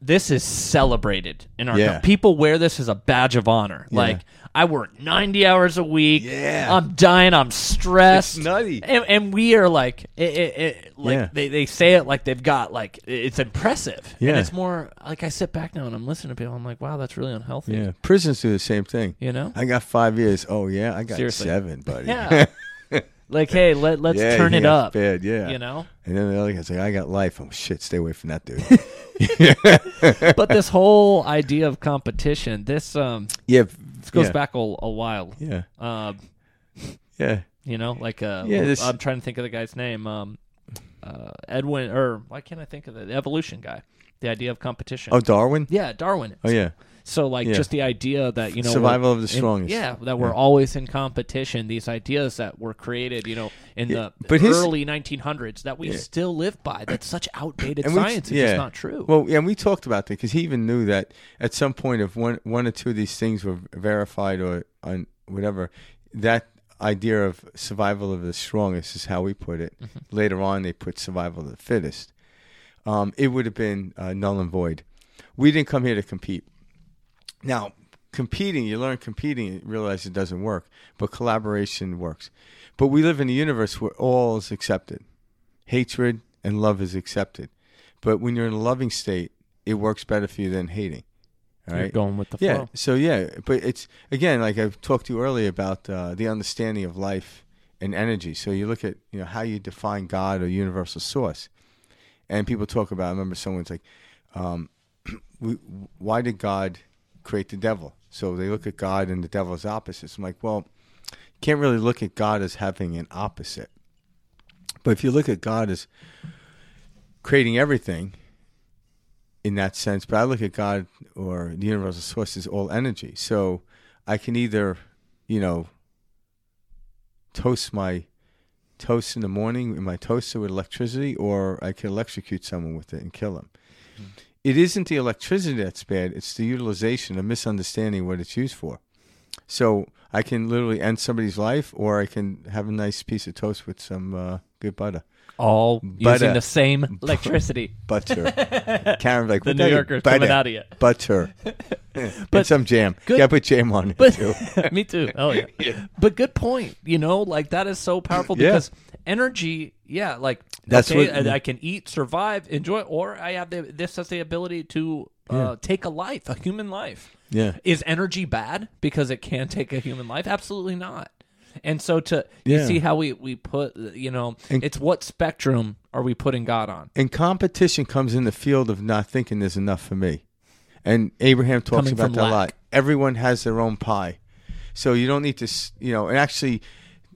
This is celebrated in our Yeah. People wear this as a badge of honor. Like I work 90 hours a week. Yeah. I'm dying. I'm stressed. It's nutty. And, and we are like, it, it, it, like Yeah. they, they say it like they've got like it's impressive. Yeah. And it's more like I sit back now and I'm listening to people. I'm like, wow, that's really unhealthy. Yeah, prisons do the same thing. You know? I got five years. Oh yeah, I got Seriously. seven, buddy. Yeah. like, hey, let let's Yeah, turn it up. Bad, yeah. You know. And then the other guy's like, I got life. Oh shit, stay away from that dude. but this whole idea of competition, this um, yeah, this goes yeah, back a, a while. Yeah, Um, yeah. You know, like uh, Yeah, this- I'm trying to think of the guy's name. Um, uh, Edwin, or why can't I think of it? The evolution guy. The idea of competition. Oh, Darwin. yeah, Darwin. Oh yeah, So like Yeah. just the idea that you know Survival of the in- strongest. yeah, that we're always in competition. These ideas that were created, you know, in Yeah, the but his- early 1900s that we still live by. That's such outdated And science. It's just not true. Well, yeah, and we talked about that because he even knew that at some point, if one one or two of these things were verified or on whatever, that idea of survival of the strongest is how we put it. Mm-hmm. Later on, they put survival of the fittest. Um, it would have been uh, null and void. We didn't come here to compete. Now, competing, you learn competing, you realize it doesn't work, but collaboration works. But we live in a universe where all is accepted. Hatred and love is accepted. But when you're in a loving state, it works better for you than hating. All You're right? going with the yeah. flow. So yeah, but it's again like I've talked to you earlier about uh, the understanding of life and energy. So you look at you know how you define God or universal source, and people talk about. I remember someone's like, um, we, "Why did God create the devil?" So they look at God and the devil as opposites. I'm like, well, you can't really look at God as having an opposite. But if you look at God as creating everything, in that sense, but I look at God or the universal source as all energy. So I can either, you know, toast my toast in the morning in my toaster with electricity, or I can electrocute someone with it and kill them. Hmm. It isn't the electricity that's bad; it's the utilization, a misunderstanding what it's used for. So I can literally end somebody's life, or I can have a nice piece of toast with some uh, good butter. All But, using the same electricity. Butter. Karen like The New? Yorker's butter. coming out of you. Butter. But some jam. good- Yeah, put jam on it But too. me too. Oh yeah. But good point. You know, like that is so powerful Yeah. Energy. Yeah, like That's okay, what- I, can eat, survive, enjoy, or I have the, this has the ability to uh, take a life, a human life. Yeah. Is energy bad because it can take a human life? Absolutely not. And so to you see how we we put you know And- it's what spectrum are we putting God on? And competition comes in the field of not thinking there's enough for me. And Abraham talks Coming about that a lot. Everyone has their own pie. So you don't need to, you know, and actually,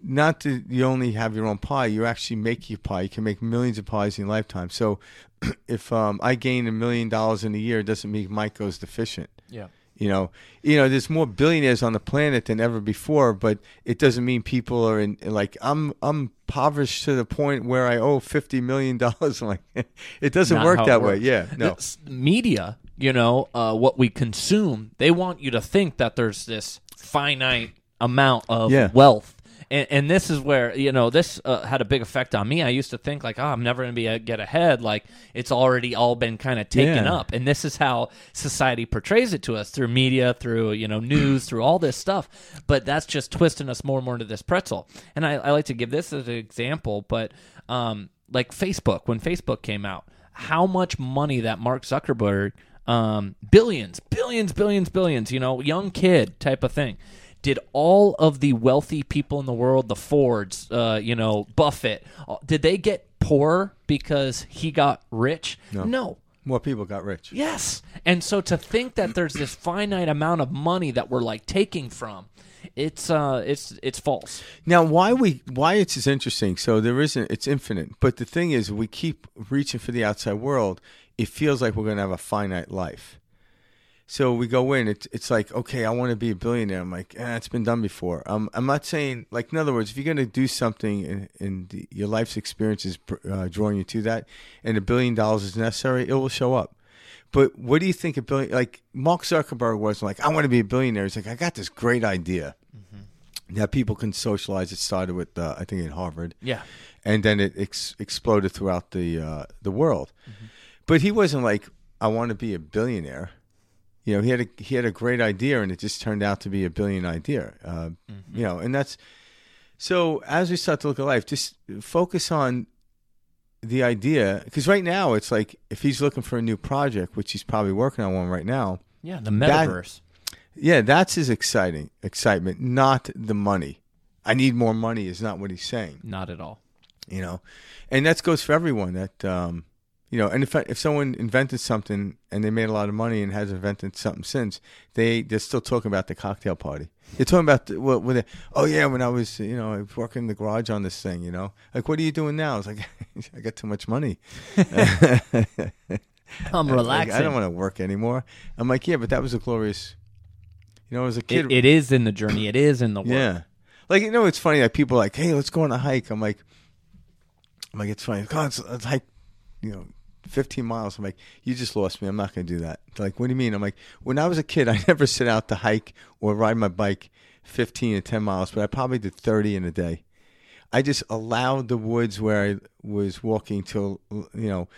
not that you only have your own pie, you actually make your pie. You can make millions of pies in your lifetime. So if um, I gain a million dollars in a year, it doesn't mean Mike goes deficient. Yeah. You know, you know, there's more billionaires on the planet than ever before, but it doesn't mean people are in like I'm I'm impoverished to the point where I owe fifty million dollars. Like it doesn't Not work it that way. Yeah, no. This media, you know, uh, what we consume, they want you to think that there's this finite amount of Yeah. wealth. And, and this is where you know this uh, had a big effect on me. I used to think like, oh, I'm never going to be a, get ahead. Like it's already all been kind of taken Yeah. up, and this is how society portrays it to us through media, through you know news, through all this stuff. But that's just twisting us more and more into this pretzel. And I, I like to give this as an example, but um, like Facebook, when Facebook came out, how much money that Mark Zuckerberg, um, billions, billions, billions, billions, you know, young kid type of thing. Did all of the wealthy people in the world, the Fords, uh, you know, Buffett, uh, did they get poor because he got rich? no. More people got rich. Yes. And so to think that there's this finite amount of money that we're like taking from, it's uh it's it's false. Now, why we why it's is interesting. So there isn't it's infinite, but the thing is, we keep reaching for the outside world. It feels like we're going to have a finite life. So we go in. It's it's like okay, I want to be a billionaire. I'm like, eh, it's been done before. Um, I'm not saying like in other words, if you're going to do something and, and the, your life's experience is uh, drawing you to that, and a billion dollars is necessary, it will show up. But what do you think a billion? Like Mark Zuckerberg was like, I want to be a billionaire. He's like, I got this great idea that people can socialize. It started with uh, I think in Harvard, Yeah. and then it ex- exploded throughout the uh, the world. But he wasn't like, I want to be a billionaire. You know, he had a he had a great idea, and it just turned out to be a billion idea. Uh, You know, and that's so. As we start to look at life, just focus on the idea, because right now it's like if he's looking for a new project, which he's probably working on one right now. Yeah, the That- metaverse. Yeah, that's his exciting excitement, not the money. I need more money is not what he's saying, Not at all. you know, and that goes for everyone. That um, you know, and if if someone invented something and they made a lot of money and has invented something since, they they're still talking about the cocktail party. They're talking about the, what they, oh yeah, when I was you know I was working in the garage on this thing, you know, like what are you doing now? It's like I got too much money. I'm Like, relaxing. I don't want to work anymore. I'm like, yeah, but that was a glorious. You know, as a kid, it, it is in the journey. It is in the work. Yeah. Like you know, it's funny. Like people are like, hey, let's go on a hike. I'm like, I'm like, it's funny. God, let's, let's hike. You know, 15 miles. I'm like, you just lost me. I'm not going to do that. They're like, what do you mean? I'm like, when I was a kid, I never set out to hike or ride my bike 15 or 10 miles, but I probably did 30 in a day. I just allowed the woods where I was walking to, you know,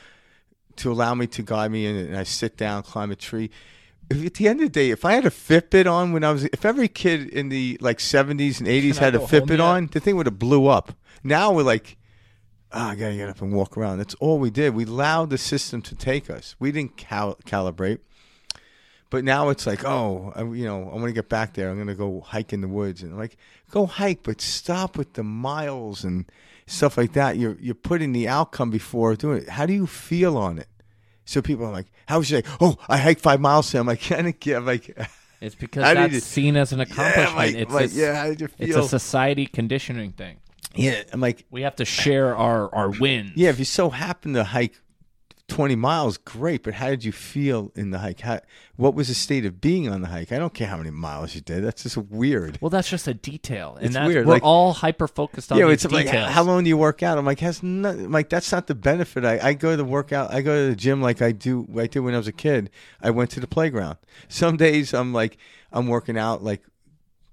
to allow me to guide me in, and I sit down, climb a tree. If, at the end of the day, if I had a Fitbit on when I was, if every kid in the like 70s and 80s Can had a Fitbit on, the thing would have blew up. Now we're like, oh, I gotta get up and walk around. That's all we did. We allowed the system to take us. We didn't cal- calibrate. But now it's like, oh, I, you know, I want to get back there. I'm going to go hike in the woods, and I'm like, go hike, but stop with the miles and stuff like that. You're you're putting the outcome before doing it. How do you feel on it? So people are like, how would you say? Oh, I hiked five miles. Today. I'm like, I didn't get. I'm like, It's because that's you- seen as an accomplishment. like- it's like, it's, yeah, how did you feel? it's a society conditioning thing. Yeah. I'm like, We have to share our our wins. yeah. If you so happen to hike 20 miles, great. But how did you feel in the hike? How, what was the state of being on the hike? I don't care how many miles you did. That's just weird. Well, that's just a detail, and It's that's, weird, We're like- all hyper focused on yeah, it's like how long do you work out? I'm like, has not, like that's not the benefit. I, I go to the workout. I go to the gym like I do. I did when I was a kid. I went to the playground. Some days I'm like I'm working out like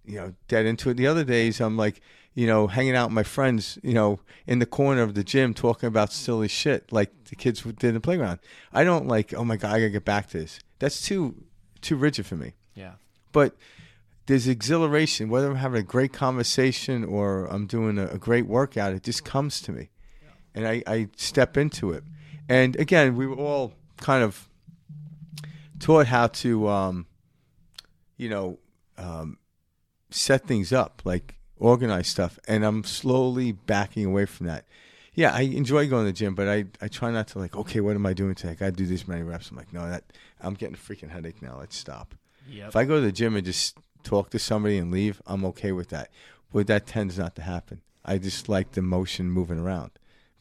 you know dead into it. The other days I'm like you know hanging out with my friends. You know in the corner of the gym talking about silly shit like the kids did in the playground. I don't like. Oh my god, I gotta get back to this. That's too too rigid for me Yeah. but there's exhilaration whether i'm having a great conversation or i'm doing a, a great workout it just comes to me and I, I step into it and again we were all kind of taught how to, um, you know, um, set things up, like organize stuff, and I'm slowly backing away from that. Yeah, I enjoy going to the gym, but I, I try not to like, okay, what am I doing today? I gotta do this many reps. I'm like, no, that I'm getting a freaking headache now. Let's stop. Yep. If I go to the gym and just talk to somebody and leave, I'm okay with that. But that tends not to happen. I just like the motion moving around.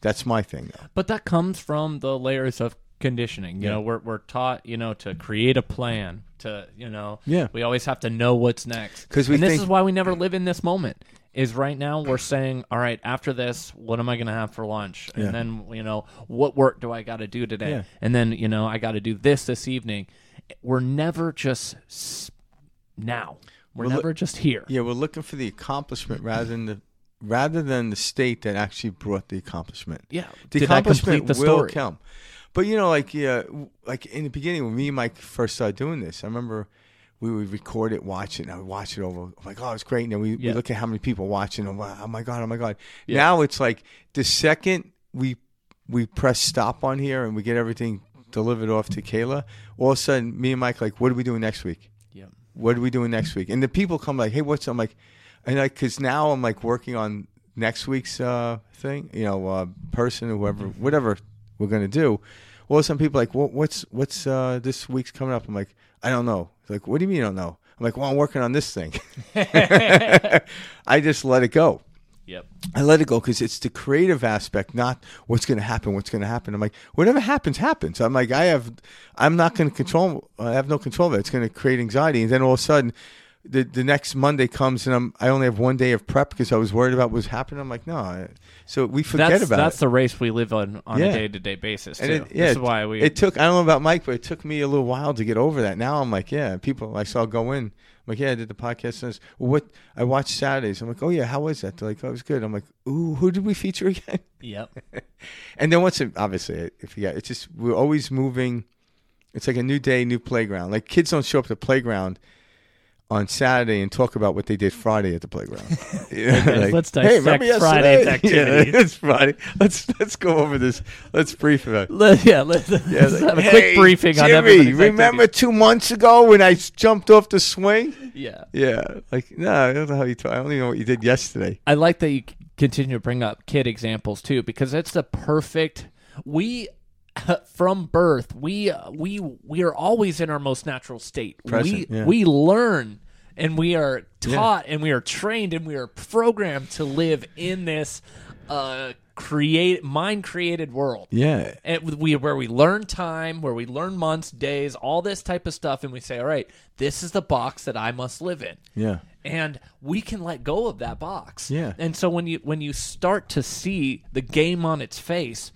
That's my thing, though. But that comes from the layers of conditioning. You Yeah. know, we're we're taught, you know, to create a plan. To you know, Yeah. we always have to know what's next. 'Cause we and this think- is why we never live in this moment. Is right now we're saying, all right, after this, what am I going to have for lunch? And Yeah. then you know, what work do I got to do today? Yeah. And then you know, I got to do this this evening. We're never just now. We're We're look- never just here. Yeah, we're looking for the accomplishment rather than the rather than the state that actually brought the accomplishment. Yeah. the Did I accomplishment complete the will story? come. But you know, like yeah, like in the beginning when me and Mike first started doing this, I remember we would record it, watch it, and I would watch it over. I'm like, oh, it's great. And then we, Yeah. we look at how many people watching. And wow, oh my god, oh my god. Now it's like the second we we press stop on here and we get everything delivered off to Kayla, all of a sudden me and Mike like, what are we doing next week? Yeah. what are we doing next week? And the people come like, hey, what's up? I'm like, and like, cause now I'm like working on next week's uh, thing, you know, uh, person, or whoever, whatever we're gonna do. Well, some people like, what, what's what's uh, this week's coming up? I'm like, I don't know. It's like, what do you mean you don't know? I'm like, well, I'm working on this thing. I just let it go. Yep. I let it go because it's the creative aspect, not what's going to happen. What's going to happen? I'm like, whatever happens, happens. I'm like, I have, I'm not going to control. I have no control of it. It's going to create anxiety, and then all of a sudden, the the next Monday comes, and I'm I only have one day of prep because I was worried about what was happening. I'm like, no. So we forget That's about that's it. the race we live on on Yeah. a day to day basis too. And it, yeah, this is why we It took. I don't know about Mike, but it took me a little while to get over that. Now I'm like, yeah. People, I saw go in. I'm like, yeah, I did the podcast. And well, what I watched Saturdays. I'm like, oh yeah, how was that? They're like, oh, it was good. I'm like, ooh, who did we feature again? Yep. And then once, it, obviously, if you got, it's just we're always moving. It's like a new day, new playground. Like kids don't show up at the playground on Saturday and talk about what they did Friday at the playground. Yeah, Okay, let's dissect remember Friday's yesterday?" Yeah, activities. it's Friday. Let's let's go over this. Let's brief about. it. Let, yeah, let's, Yeah, let's like, have a "Hey, quick briefing on Jimmy, everybody's remember activities." two months ago when I jumped off the swing? Yeah, Yeah, like no, I don't know how you. Talk. I don't even know what you did yesterday. I like that you continue to bring up kid examples too, because it's the perfect. We from birth, we we we are always in our most natural state. Present, we yeah. we learn and we are taught and we are trained and we are programmed to live in this uh create mind created world. Yeah, and we where we learn time, where we learn months, days, all this type of stuff, and we say, all right, this is the box that I must live in. yeah, And we can let go of that box. Yeah. And so when you when you start to see the game on its face,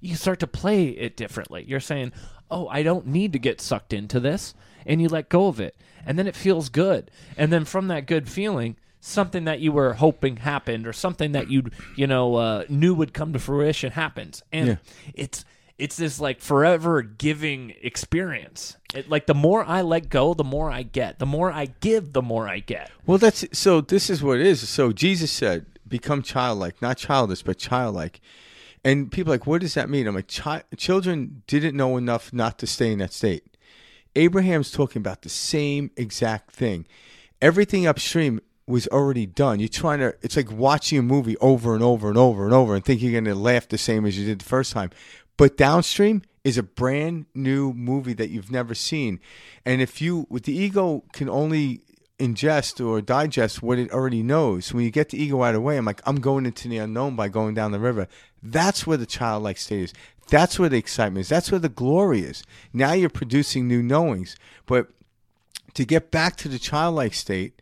you start to play it differently. You're saying, "Oh, I don't need to get sucked into this," and you let go of it, and then it feels good. And then from that good feeling, something that you were hoping happened, or something that you you know uh, knew would come to fruition happens, and Yeah. it's it's this like forever giving experience. It, like the more I let go, the more I get. The more I give, the more I get. Well, that's so. This is what it is. So Jesus said, "Become childlike, not childish, but childlike." And people are like, what does that mean? I'm like, Chi- children didn't know enough not to stay in that state. Abraham's talking about the same exact thing. Everything upstream was already done. You're trying to. It's like watching a movie over and over and over and over and think you're going to laugh the same as you did the first time. But downstream is a brand new movie that you've never seen. And if you, with the ego, can only ingest or digest what it already knows. When you get the ego out of the way, I'm like, I'm going into the unknown by going down the river. That's where the childlike state is. That's where the excitement is. That's where the glory is. Now you're producing new knowings. But to get back to the childlike state,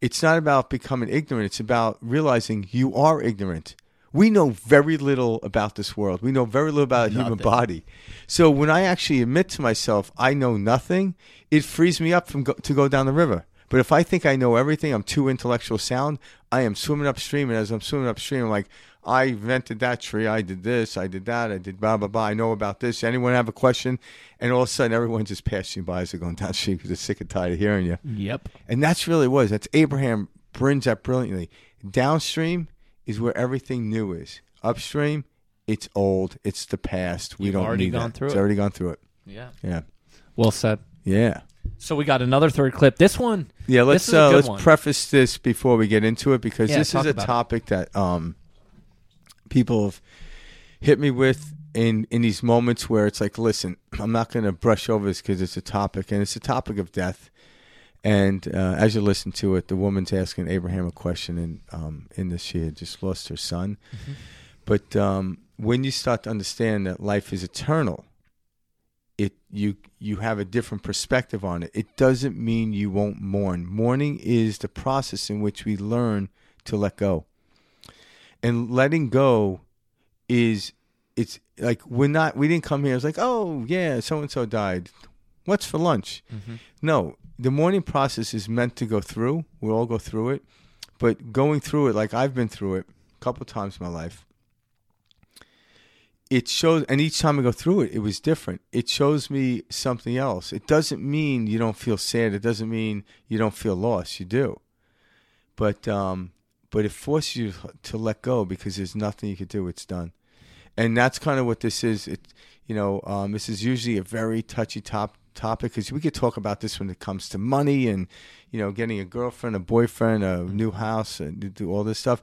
it's not about becoming ignorant. It's about realizing you are ignorant. We know very little about this world. We know very little about the human body. So when I actually admit to myself I know nothing, it frees me up from go- to go down the river. But if I think I know everything, I'm too intellectual sound. I am swimming upstream, and as I'm swimming upstream, I'm like, I invented that tree. I did this. I did that. I did blah blah blah. I know about this. Anyone have a question? And all of a sudden, everyone just passing you by as they're going downstream because they're sick and tired of hearing you. Yep. And that's really was. That's Abraham brings that brilliantly. Downstream is where everything new is. Upstream, it's old. It's the past. We You've don't already need gone that. through it's it. already gone through it. Yeah. Yeah. Well said. Yeah. So we got another third clip. This one, Yeah, let's is a uh, let's one. preface this before we get into it because Yeah, this is a about it. topic that um, people have hit me with in in these moments where it's like, listen, I'm not going to brush over this because it's a topic, and it's a topic of death. And uh, as you listen to it, the woman's asking Abraham a question, and um, in this, she had just lost her son. Mm-hmm. But um, when you start to understand that life is eternal, it you you have a different perspective on it. It doesn't mean you won't mourn. Mourning is the process in which we learn to let go. And letting go is it's like we're not we didn't come here it's like, "Oh, yeah, so and so died. What's for lunch?" No, the mourning process is meant to go through. We all go through it. But going through it like I've been through it a couple times in my life, it shows and each time I go through it, it was different. It shows me something else. It doesn't mean you don't feel sad. It doesn't mean you don't feel lost. You do. But um but it forces you to let go because there's nothing you can do. It's done. And that's kind of what this is. It you know, um, this is usually a very touchy top topic because we could talk about this when it comes to money and you know getting a girlfriend, a boyfriend, a new house, and do all this stuff.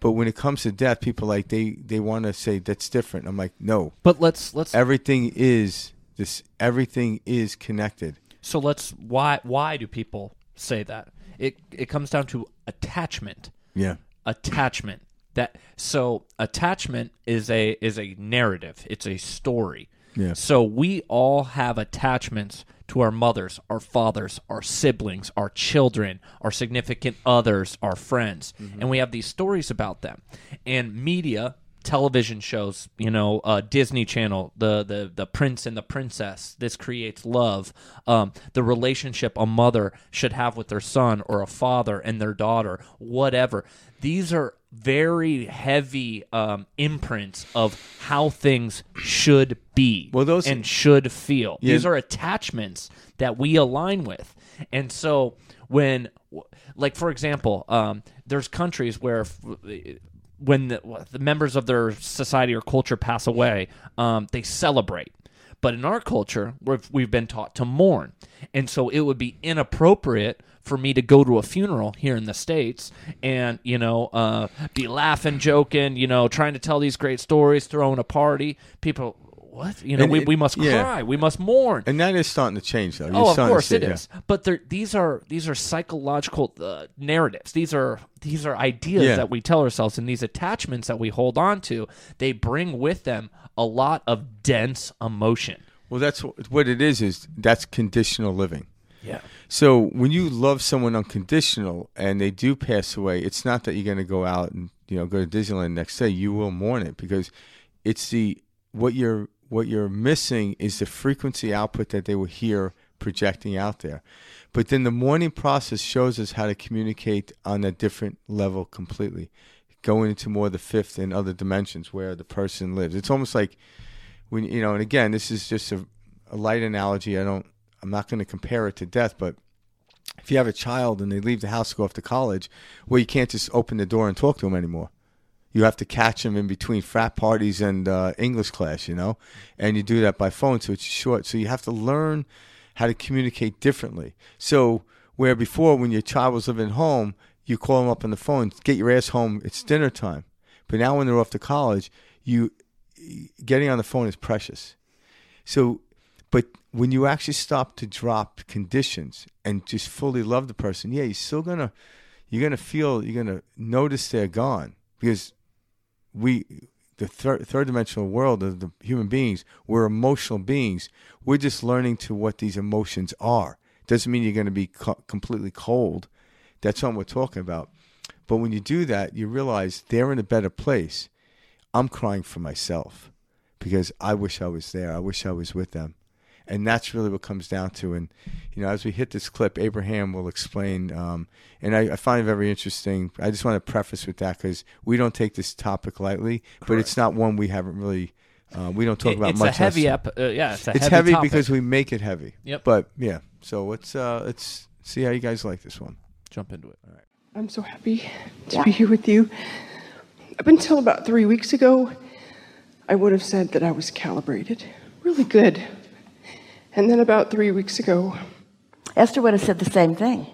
But when it comes to death, people like they they want to say that's different. I'm like, no, But let's let's everything is this. Everything is connected. so let's why why do people say that? It it comes down to attachment. Yeah. attachment. That so attachment is a is a narrative. It's a story. Yeah. so we all have attachments to our mothers our fathers our siblings our children our significant others our friends. Mm-hmm. And we have these stories about them. And media television shows you know uh, disney channel the, the the prince and the princess this creates love um, the relationship a mother should have with their son or a father and their daughter whatever. These are very heavy um, imprints of how things should be Well, those- and should feel. Yeah. these are attachments that we align with. And so when like for example um, there's countries where when the, the members of their society or culture pass away um, they celebrate. But in our culture we've, we've been taught to mourn. And so it would be inappropriate for me to go to a funeral here in the states and you know uh, be laughing joking you know trying to tell these great stories throwing a party. People what you know And we, it- we must yeah. cry we must mourn And that is starting to change, though. You're Oh, of course see it yeah. is. But these are these are psychological uh, narratives. These are these are ideas Yeah. that we tell ourselves, and these attachments that we hold on to. They bring with them a lot of dense emotion. Well, that's what it is. Is that's conditional living. Yeah. So when you love someone unconditional and they do pass away, it's not that you're going to go out and you know go to Disneyland next day. You will mourn it because it's the what you're what you're missing is the frequency output that they will hear projecting out there. But then the mourning process shows us how to communicate on a different level completely, going into more of the fifth and other dimensions where the person lives. It's almost like when you know, and again, this is just a, a light analogy. I don't, I'm not going to compare it to death, but if you have a child and they leave the house to go off to college, well, you can't just open the door and talk to them anymore. You have to catch them in between frat parties and uh, English class, you know, and you do that by phone, so it's short. So you have to learn how to communicate differently. So where before, when your child was living home, you call them up on the phone, get your ass home, it's dinner time. But now when they're off to college, you getting on the phone is precious. So, but when you actually stop to drop conditions and just fully love the person, yeah, you're still gonna, you're gonna feel, you're gonna notice they're gone because we, the third third dimensional world of the human beings, we're emotional beings. We're just learning to what these emotions are. Doesn't mean you're gonna be co- completely cold. That's what we're talking about. But when you do that, you realize they're in a better place. I'm crying for myself because I wish I was there. I wish I was with them. And that's really what comes down to. And, you know, as we hit this clip, Abraham will explain. Um, and I, I find it very interesting. I just want to preface with that because we don't take this topic lightly, but it's not one we haven't really, uh, we don't talk It- about it's much. It's a heavy else. ep- uh, yeah, it's a It's heavy, heavy topic. because we make it heavy. Yep. But yeah, so let's uh, let's see how you guys like this one. jump into it. All right. I'm so happy to be here with you. Up until about three weeks ago, I would have said that I was calibrated, really good. And then about three weeks ago, Esther would have said the same thing.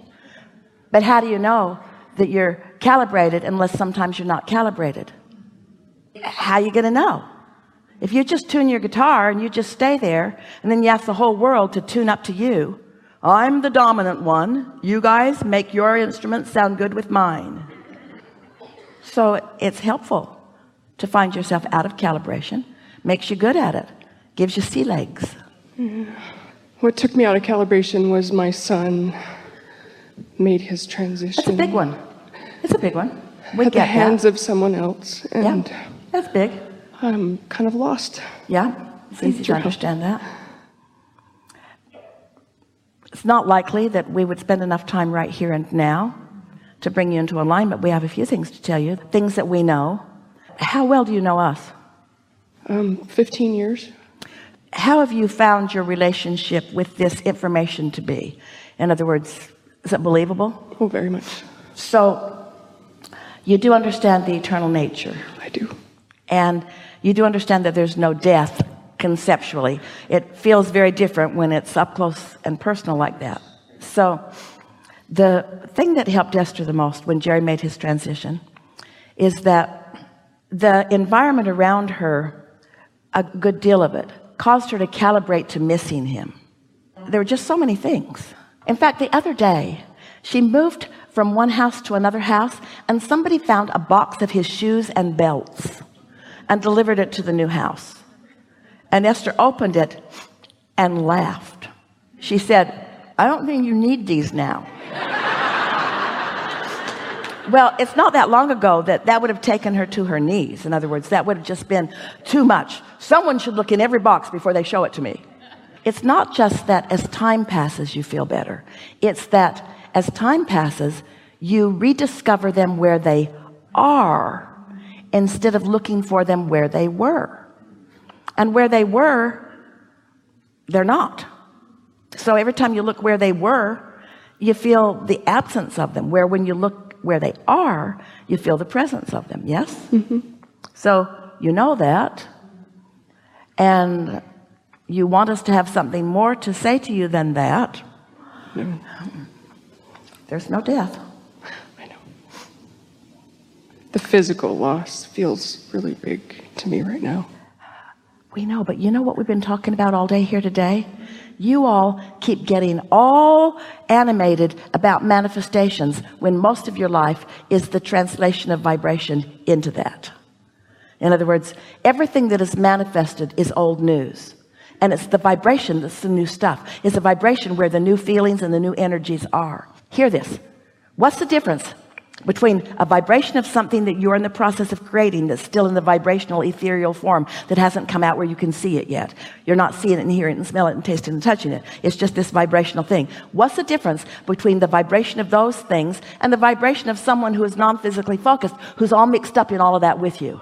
But how do you know that you're calibrated unless sometimes you're not calibrated? How are you going to know? If you just tune your guitar and you just stay there and then you ask the whole world to tune up to you, I'm the dominant one. You guys make your instruments sound good with mine. So it's helpful to find yourself out of calibration, makes you good at it, gives you sea legs. What took me out of calibration was my son made his transition. That's a big one. It's a big one. We At the hands that. of someone else. And Yeah, that's big. I'm kind of lost. Yeah, it's easy to understand that. It's not likely that we would spend enough time right here and now to bring you into alignment. We have a few things to tell you, things that we know. How well do you know us? Um, 15 years. How have you found your relationship with this information to be? In other words, is it believable? Oh, very much. So, you do understand the eternal nature. I do. And you do understand that there's no death conceptually. It feels very different when it's up close and personal like that. So, the thing that helped Esther the most when Jerry made his transition is that the environment around her, a good deal of it, caused her to calibrate to missing him. There were just so many things. In fact, the other day, she moved from one house to another house, and somebody found a box of his shoes and belts and delivered it to the new house. And Esther opened it and laughed. She said, I don't think you need these now. Well, it's not that long ago that that would have taken her to her knees. In other words, that would have just been too much. Someone should look in every box before they show it to me. It's not just that as time passes, you feel better. It's that as time passes, you rediscover them where they are instead of looking for them where they were. And where they were, they're not. So every time you look where they were, you feel the absence of them. Where when you look where they are, you feel the presence of them. Yes? Mm-hmm. So you know that. And you want us to have something more to say to you than that. There's no death. I know. The physical loss feels really big to me right now. We know, but you know what we've been talking about all day here today? You all keep getting all animated about manifestations when most of your life is the translation of vibration into that. In other words, everything that is manifested is old news. And it's the vibration that's the new stuff. It's the vibration where the new feelings and the new energies are. Hear this. What's the difference between a vibration of something that you're in the process of creating that's still in the vibrational ethereal form that hasn't come out where you can see it yet? You're not seeing it and hearing it and smelling it and tasting it and touching it. It's just this vibrational thing. What's the difference between the vibration of those things and the vibration of someone who is non-physically focused, who's all mixed up in all of that with you?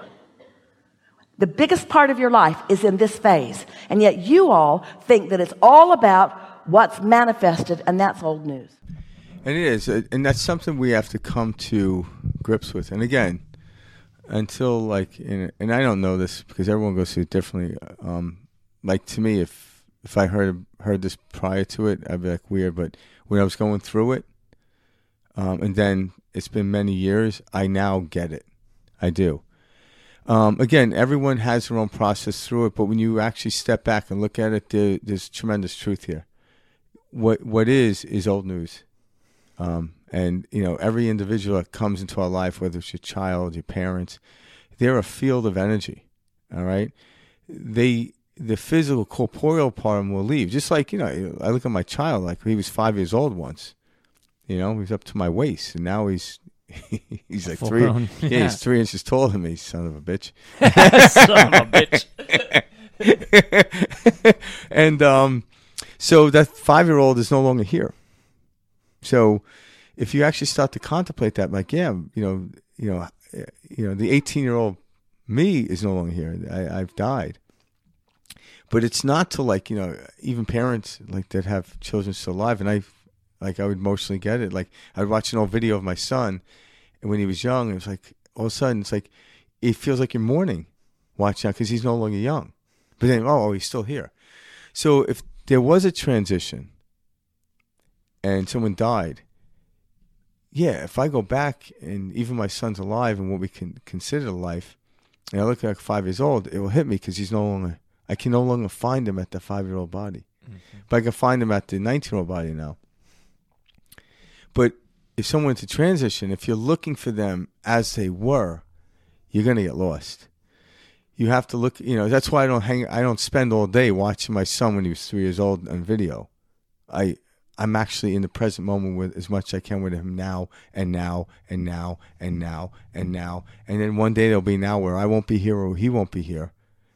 The biggest part of your life is in this phase. And yet you all think that it's all about what's manifested, and that's old news. And it is, uh, and that's something we have to come to grips with. And again, until like, and, and I don't know this because everyone goes through it differently. Um, like to me, if if I heard heard this prior to it, I'd be like weird. But when I was going through it, um, and then it's been many years, I now get it. I do. Um, again, everyone has their own process through it, but when you actually step back and look at it, there, there's tremendous truth here. What what is is old news. Um, and you know, every individual that comes into our life, whether it's your child, your parents, they're a field of energy. All right, they the physical corporeal part of them will leave. Just like you know, I look at my child, like he was five years old once. You know, he was up to my waist, and now he's he's like Full three. Yeah. Yeah. he's three inches taller than me. Son of a bitch. Son of a bitch. and um, so that five year old is no longer here. So if you actually start to contemplate that, like, yeah, you know, you know, you know, the eighteen year old me is no longer here. I, I've died. But it's not to like you know even parents like that have children still alive, and I like I would emotionally get it. Like I'd watch an old video of my son, and when he was young, it was like all of a sudden it's like it feels like you're mourning watching that because he's no longer young. But then oh, oh he's still here. So if there was a transition and someone died, yeah, if I go back and even my son's alive and what we can consider life, and I look like five years old, it will hit me because he's no longer. I can no longer find him at the five year old body, mm-hmm. but I can find him at the nineteen year old body now. But if someone to transition, if you're looking for them as they were, you're gonna get lost. You have to look. You know that's why I don't hang. I don't spend all day watching my son when he was three years old on video. I I'm actually in the present moment with as much as I can with him now and now and now and now and now. And then one day there'll be now where I won't be here or he won't be here,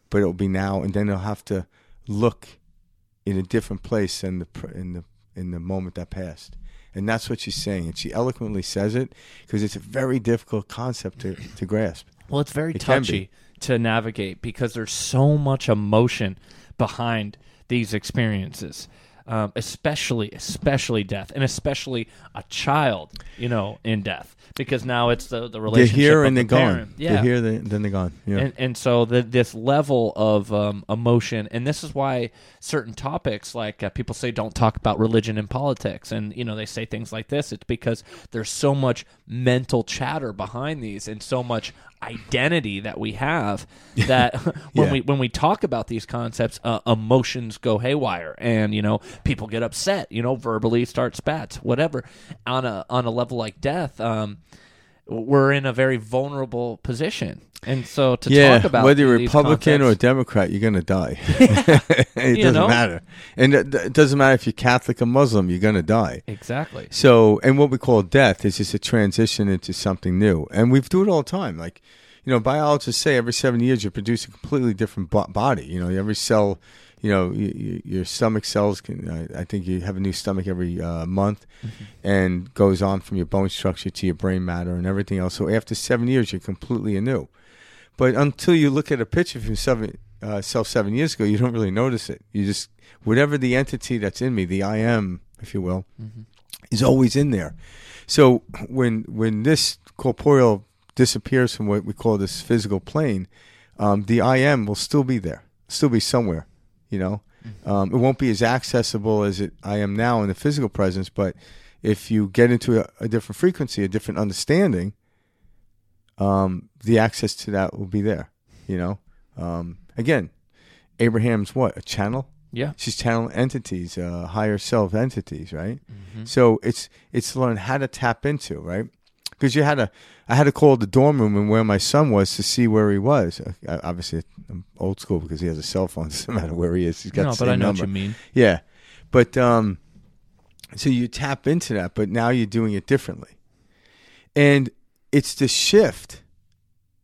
but it'll be now. And then I'll have to look in a different place in the in the in the moment that passed. And that's what she's saying, and she eloquently says it because it's a very difficult concept to, to grasp. Well, it's very It touchy to navigate because there's so much emotion behind these experiences, um, especially especially death, and especially a child, you know, in death, because now it's the the They're relationship. here and the they're gone. Yeah, They're here, they, then they're gone. Yeah. and and so the, this level of um, emotion, and this is why certain topics, like uh, people say, don't talk about religion and politics, and you know they say things like this. It's because there's so much mental chatter behind these, and so much identity that we have that when Yeah. we when we talk about these concepts, uh, emotions go haywire, and you know people get upset, you know, verbally start spats, whatever. On a on a level like death, um, we're in a very vulnerable position, and so to yeah, talk about whether you're Republican or Democrat, you're gonna die. it doesn't know? matter, and it, doesn't matter if you're Catholic or Muslim, you're gonna die. exactly. So, and what we call death is just a transition into something new, and we do it all the time. Like, you know, biologists say every seven years you produce a completely different body. You know, every cell, you know, y y your stomach cells can. I, I think you have a new stomach every uh, month, and goes on from your bone structure to your brain matter and everything else. So after seven years, you're completely anew. But until you look at a picture of yourself, uh, self seven years ago, you don't really notice it. You just whatever the entity that's in me, the I am, if you will, is always in there. So when when this corporeal disappears from what we call this physical plane, um, the I am will still be there, still be somewhere. You know, um, it won't be as accessible as it I am now in the physical presence. But if you get into a, a different frequency, a different understanding, um, the access to that will be there. You know, um, again, Abraham's what a channel. Yeah. She's channeling entities, uh, higher self entities, right? So it's it's learn how to tap into, right? Because you had a I had to call the dorm room and where my son was to see where he was. Uh, obviously, I'm old school because he has a cell phone. It doesn't matter where he is. He's got No, the but I know number. what you mean. Yeah, but um, so you tap into that, but now you're doing it differently, and it's the shift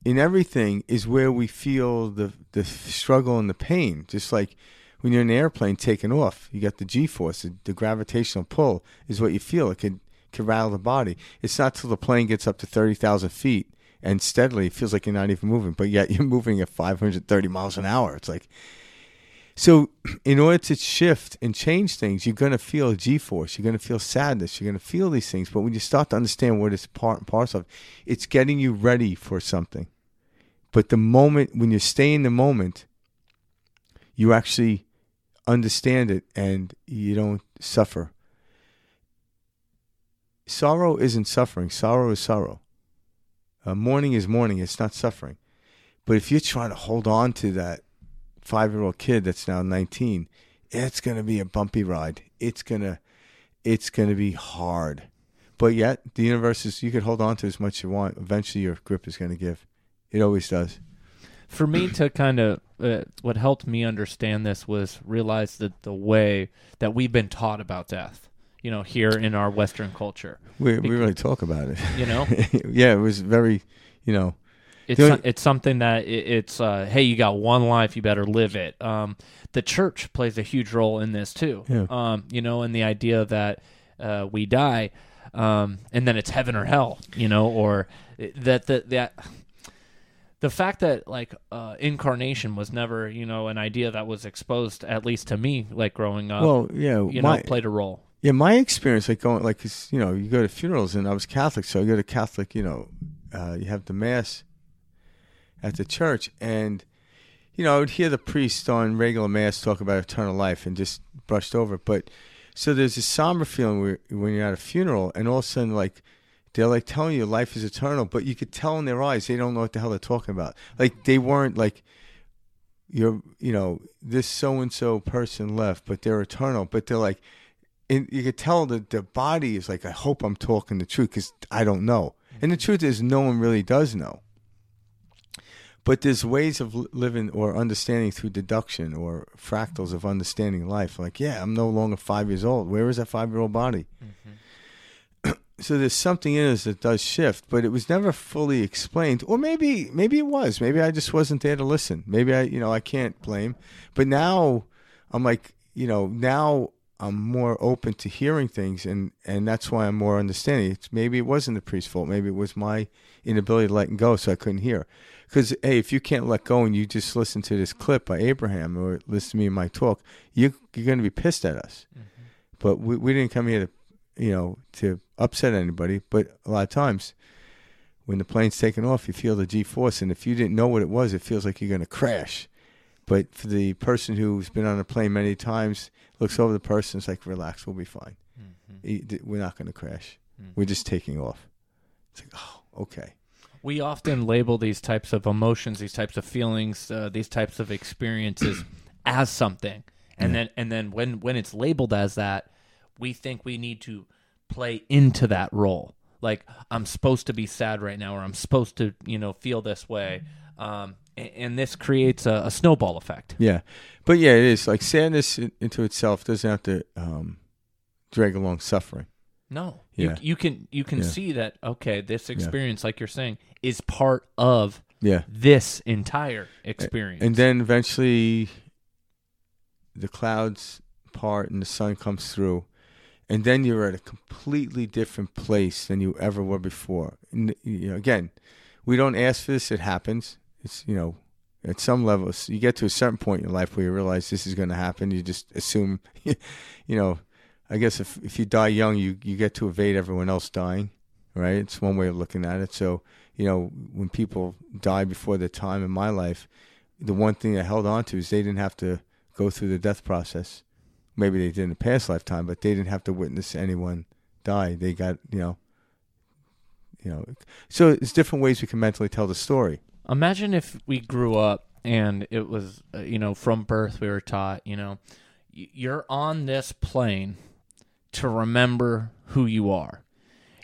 in everything is where we feel the the struggle and the pain. Just like when you're in an airplane taking off, you got the G force, the, the gravitational pull is what you feel. It can can rattle the body. It's not till the plane gets up to thirty thousand feet and steadily it feels like you're not even moving, but yet you're moving at five hundred thirty miles an hour. It's like so in order to shift and change things, you're going to feel G force. You're going to feel sadness. You're going to feel these things. But when you start to understand what it's part and parcel of, it's getting you ready for something. But the moment, when you stay in the moment, you actually understand it and you don't suffer. Sorrow isn't suffering. Sorrow is sorrow. Uh, mourning is mourning. It's not suffering. But if you're trying to hold on to that five year old kid that's now 19, it's going to be a bumpy ride. It's going to, it's going to be hard. But yet, the universe is, you could hold on to as much as you want. Eventually, your grip is going to give. It always does. For me to kind of, uh, what helped me understand this was realize that the way that we've been taught about death, you know, here in our Western culture, We, we really talk about it. you know, yeah, it was very, you know, it's only- it's something that it, it's uh, hey, you got one life, you better live it. Um, the church plays a huge role in this too. Yeah. Um, you know, and the idea that uh, we die, um, and then it's heaven or hell. You know, or that that that the fact that like uh, incarnation was never you know an idea that was exposed at least to me like growing up. well, yeah, you my, know, played a role. Yeah, my experience, like going, like 'cause, you know, you go to funerals, and I was Catholic, so you go to Catholic, you know, uh, you have the mass at the church, and you know, I would hear the priest on regular mass talk about eternal life, and just brushed over. it. But so there's this somber feeling where, when you're at a funeral, and all of a sudden, like they're like telling you life is eternal, but you could tell in their eyes they don't know what the hell they're talking about. Like they weren't like you're, you know, this so and so person left, but they're eternal. But they're like, and you could tell that the body is like, I hope I'm talking the truth because I don't know. And the truth is, no one really does know. But there's ways of living or understanding through deduction or fractals of understanding life. Like, yeah, I'm no longer five years old. Where is that five year old body? Mm-hmm. so there's something in us that does shift, but it was never fully explained. Or maybe, maybe it was. Maybe I just wasn't there to listen. Maybe I, you know, I can't blame. But now I'm like, you know, now I'm more open to hearing things, and and that's why I'm more understanding. It's maybe it wasn't the priest's fault. Maybe it was my inability to let go, so I couldn't hear. Because hey, if you can't let go and you just listen to this clip by Abraham or listen to me in my talk, you you're going to be pissed at us. Mm-hmm. But we we didn't come here to, you know, to upset anybody. But a lot of times, when the plane's taking off, you feel the G force, and if you didn't know what it was, it feels like you're going to crash. But for the person who's been on a plane many times, looks over the person, it's like, relax, we'll be fine. Th- We're not going to crash. We're just taking off. It's like, oh, okay. We often label these types of emotions, these types of feelings, uh, these types of experiences as something, and then and then when when it's labeled as that, we think we need to play into that role. Like I'm supposed to be sad right now, or I'm supposed to you know feel this way, um, and, this creates a, a snowball effect. Yeah, but yeah, it is like sadness in, into itself doesn't have to um, drag along suffering. No, Yeah. you, you can you can Yeah. see that okay, this experience, like you're saying, is part of Yeah, this entire experience. and then eventually, the clouds part and the sun comes through, and then you're at a completely different place than you ever were before. And, you know, again, we don't ask for this; it happens. It's you know. At some levels, you get to a certain point in your life where you realize this is going to happen. You just assume, you know, I guess if if you die young, you you get to evade everyone else dying, right? It's one way of looking at it. So you know, when people die before their time in my life, the one thing I held on to is they didn't have to go through the death process. Maybe they did in a past lifetime, but they didn't have to witness anyone die. They got you know, you know. So it's different ways we can mentally tell the story. Imagine if we grew up and it was, uh, you know, from birth we were taught, you know, you're on this plane to remember who you are.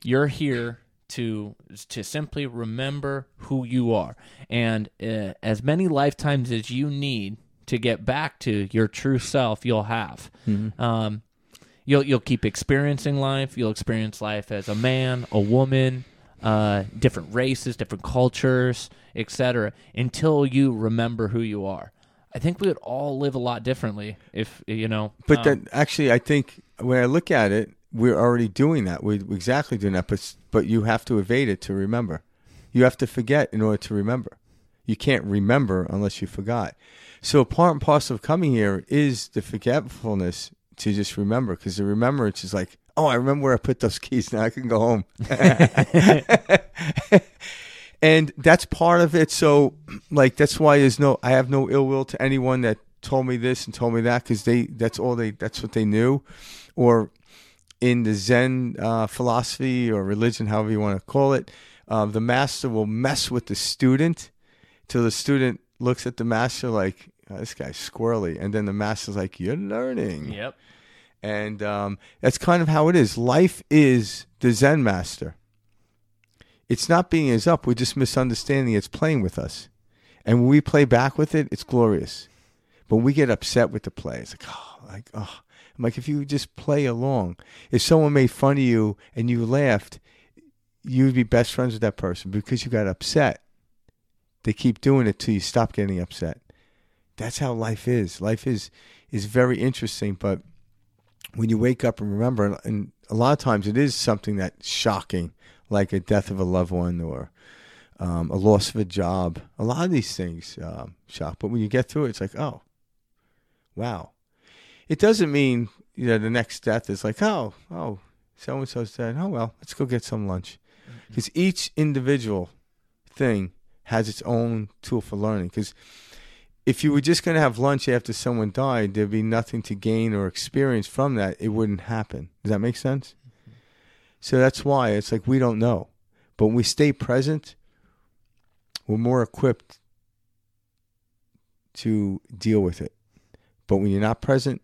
You're here to to simply remember who you are, and uh, as many lifetimes as you need to get back to your true self, you'll have. Um, you'll you'll keep experiencing life. You'll experience life as a man, a woman, uh, different races, different cultures, etc. Until you remember who you are. I think we would all live a lot differently if you know. But um, then, actually, I think when I look at it, we're already doing that. We're exactly doing that. But but you have to evade it to remember. You have to forget in order to remember. You can't remember unless you forgot. So part and parcel of coming here is the forgetfulness to just remember, because the remembrance is like, oh, I remember where I put those keys. Now I can go home. and that's part of it. So, like, that's why there's no, I have no ill will to anyone that told me this and told me that because they, that's all they, that's what they knew, or in the Zen uh, philosophy or religion, however you want to call it, uh, the master will mess with the student till the student looks at the master like, "Oh, this guy's squirrely, and then the master's like, you're learning. Yep. And um, that's kind of how it is. Life is the Zen master. It's not being us up. We're just misunderstanding it's playing with us. And when we play back with it, it's glorious. But we get upset with the play. It's like, oh, like, oh. I'm like, if you just play along, if someone made fun of you and you laughed, you would be best friends with that person because you got upset. They keep doing it till you stop getting upset. That's how life is. Life is is very interesting, but when you wake up and remember, and a lot of times it is something that's shocking, like a death of a loved one or um, a loss of a job. A lot of these things um, shock, but when you get through it, it's like, oh, wow. It doesn't mean you know the next death is like, oh, oh, so and so's dead. Oh well, let's go get some lunch, because each individual thing has its own tool for learning. Because if you were just going to have lunch after someone died, there'd be nothing to gain or experience from that. It wouldn't happen. Does that make sense? So that's why it's like we don't know. But when we stay present, we're more equipped to deal with it. But when you're not present,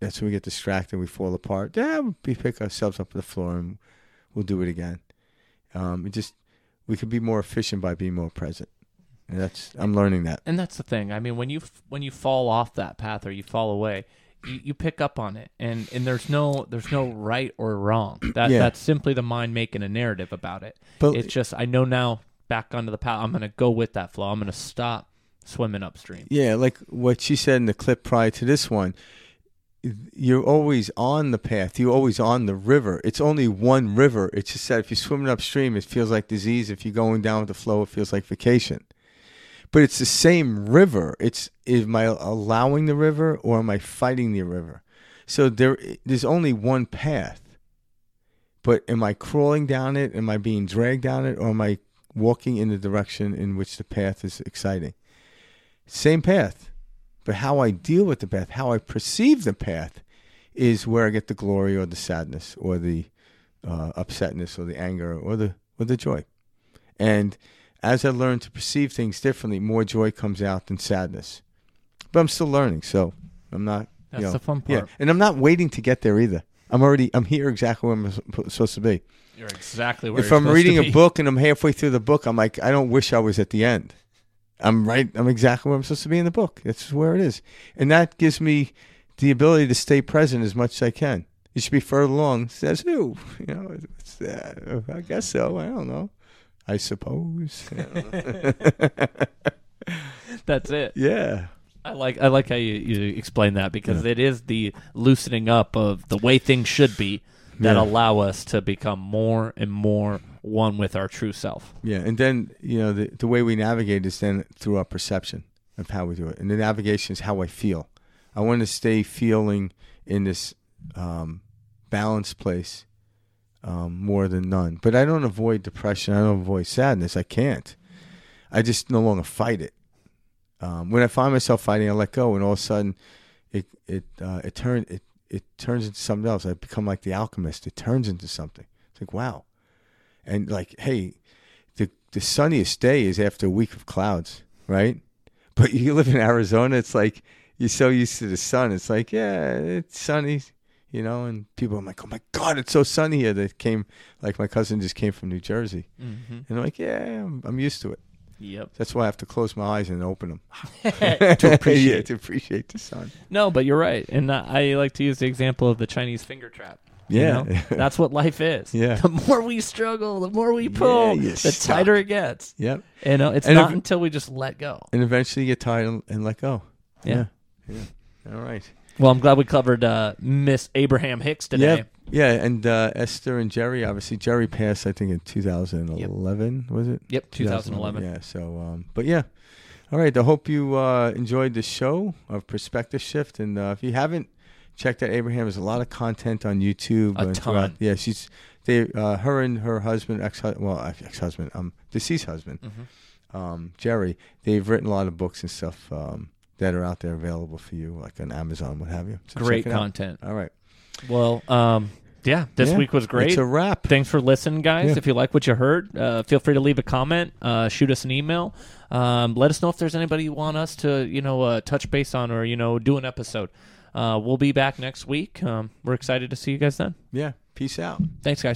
that's when we get distracted, we fall apart. Yeah, we pick ourselves up on the floor and we'll do it again. Um, it just we could be more efficient by being more present. And that's I'm learning that. And that's the thing. I mean, when you when you fall off that path or you fall away, you, you pick up on it, and, and there's no there's no right or wrong. That Yeah. that's simply the mind making a narrative about it. But- it's just I know now back onto the path. I'm going to go with that flow. I'm going to stop swimming upstream. Yeah, like what she said in the clip prior to this one. You're always on the path. You're always on the river. It's only one river. It's just that if you're swimming upstream, it feels like disease. If you're going down with the flow, it feels like vacation. But it's the same river. It's am I allowing the river or am I fighting the river? So there, there's only one path. But am I crawling down it? Am I being dragged down it? Or am I walking in the direction in which the path is exciting? Same path. But how I deal with the path, how I perceive the path, is where I get the glory or the sadness or the uh, upsetness or the anger or the or the joy. And as I learn to perceive things differently, more joy comes out than sadness. But I'm still learning, so I'm not. That's you know, the fun part. Yeah, and I'm not waiting to get there either. I'm already. I'm here exactly where I'm supposed to be. You're exactly where if you're I'm reading to a book and I'm halfway through the book, I'm like, I don't wish I was at the end. I'm right. I'm exactly where I'm supposed to be in the book. That's where it is, and that gives me the ability to stay present as much as I can. You should be further along. Says who? You know, it's, uh, I guess so. I don't know. I suppose. That's it. yeah. I like I like how you, you explain that because it is the loosening up of the way things should be that Yeah. allow us to become more and more one with our true self. Yeah, and then you know the the way we navigate is then through our perception of how we do it, and the navigation is how I feel. I want to stay feeling in this um, balanced place um, more than none. But I don't avoid depression. I don't avoid sadness. I can't. I just no longer fight it. Um, when I find myself fighting, I let go, and all of a sudden, it it uh, it turns it it turns into something else. I become like the alchemist. It turns into something. It's like wow, and like hey, the the sunniest day is after a week of clouds, right? But you live in Arizona, it's like you're so used to the sun. It's like yeah, it's sunny, you know. And people are like, oh my god, it's so sunny here. They came like my cousin just came from New Jersey, Mm-hmm. and I'm like, yeah, I'm, I'm used to it. Yep. That's why I have to close my eyes and open them to appreciate. yeah, to appreciate the sun. No, but you're right, and I like to use the example of the Chinese finger trap. you Yeah. know? that's what life is. Yeah. The more we struggle, the more we pull, you the suck. tighter it gets. Yep. You know, it's And not if- until we just let go. And eventually you get tired and, and let go. Yeah. Yeah. yeah. All right. Well, I'm glad we covered uh, Miss Abraham Hicks today. Yeah. Yeah. And uh, Esther and Jerry, obviously, Jerry passed, I think, in 2011, was it? Yep, 2011. Yeah. So, um, but yeah. All right. I hope you uh, enjoyed the show of Perspective Shift. And uh, if you haven't checked out Abraham, there's a lot of content on YouTube. A and ton. Yeah. She's, they, uh, her and her husband, ex, well, ex husband, um, deceased husband, Mm-hmm. um, Jerry, they've written a lot of books and stuff um, that are out there available for you, like on Amazon, what have you. So Great out. content. All right. Well, um, yeah, this Yeah. week was great. It's a wrap. Thanks for listening, guys. Yeah. If you like what you heard, uh, feel free to leave a comment, uh, shoot us an email. Um, let us know if there's anybody you want us to, you know, uh, touch base on or you know do an episode. Uh, we'll be back next week. Um, we're excited to see you guys then. Yeah. Peace out. Thanks, guys.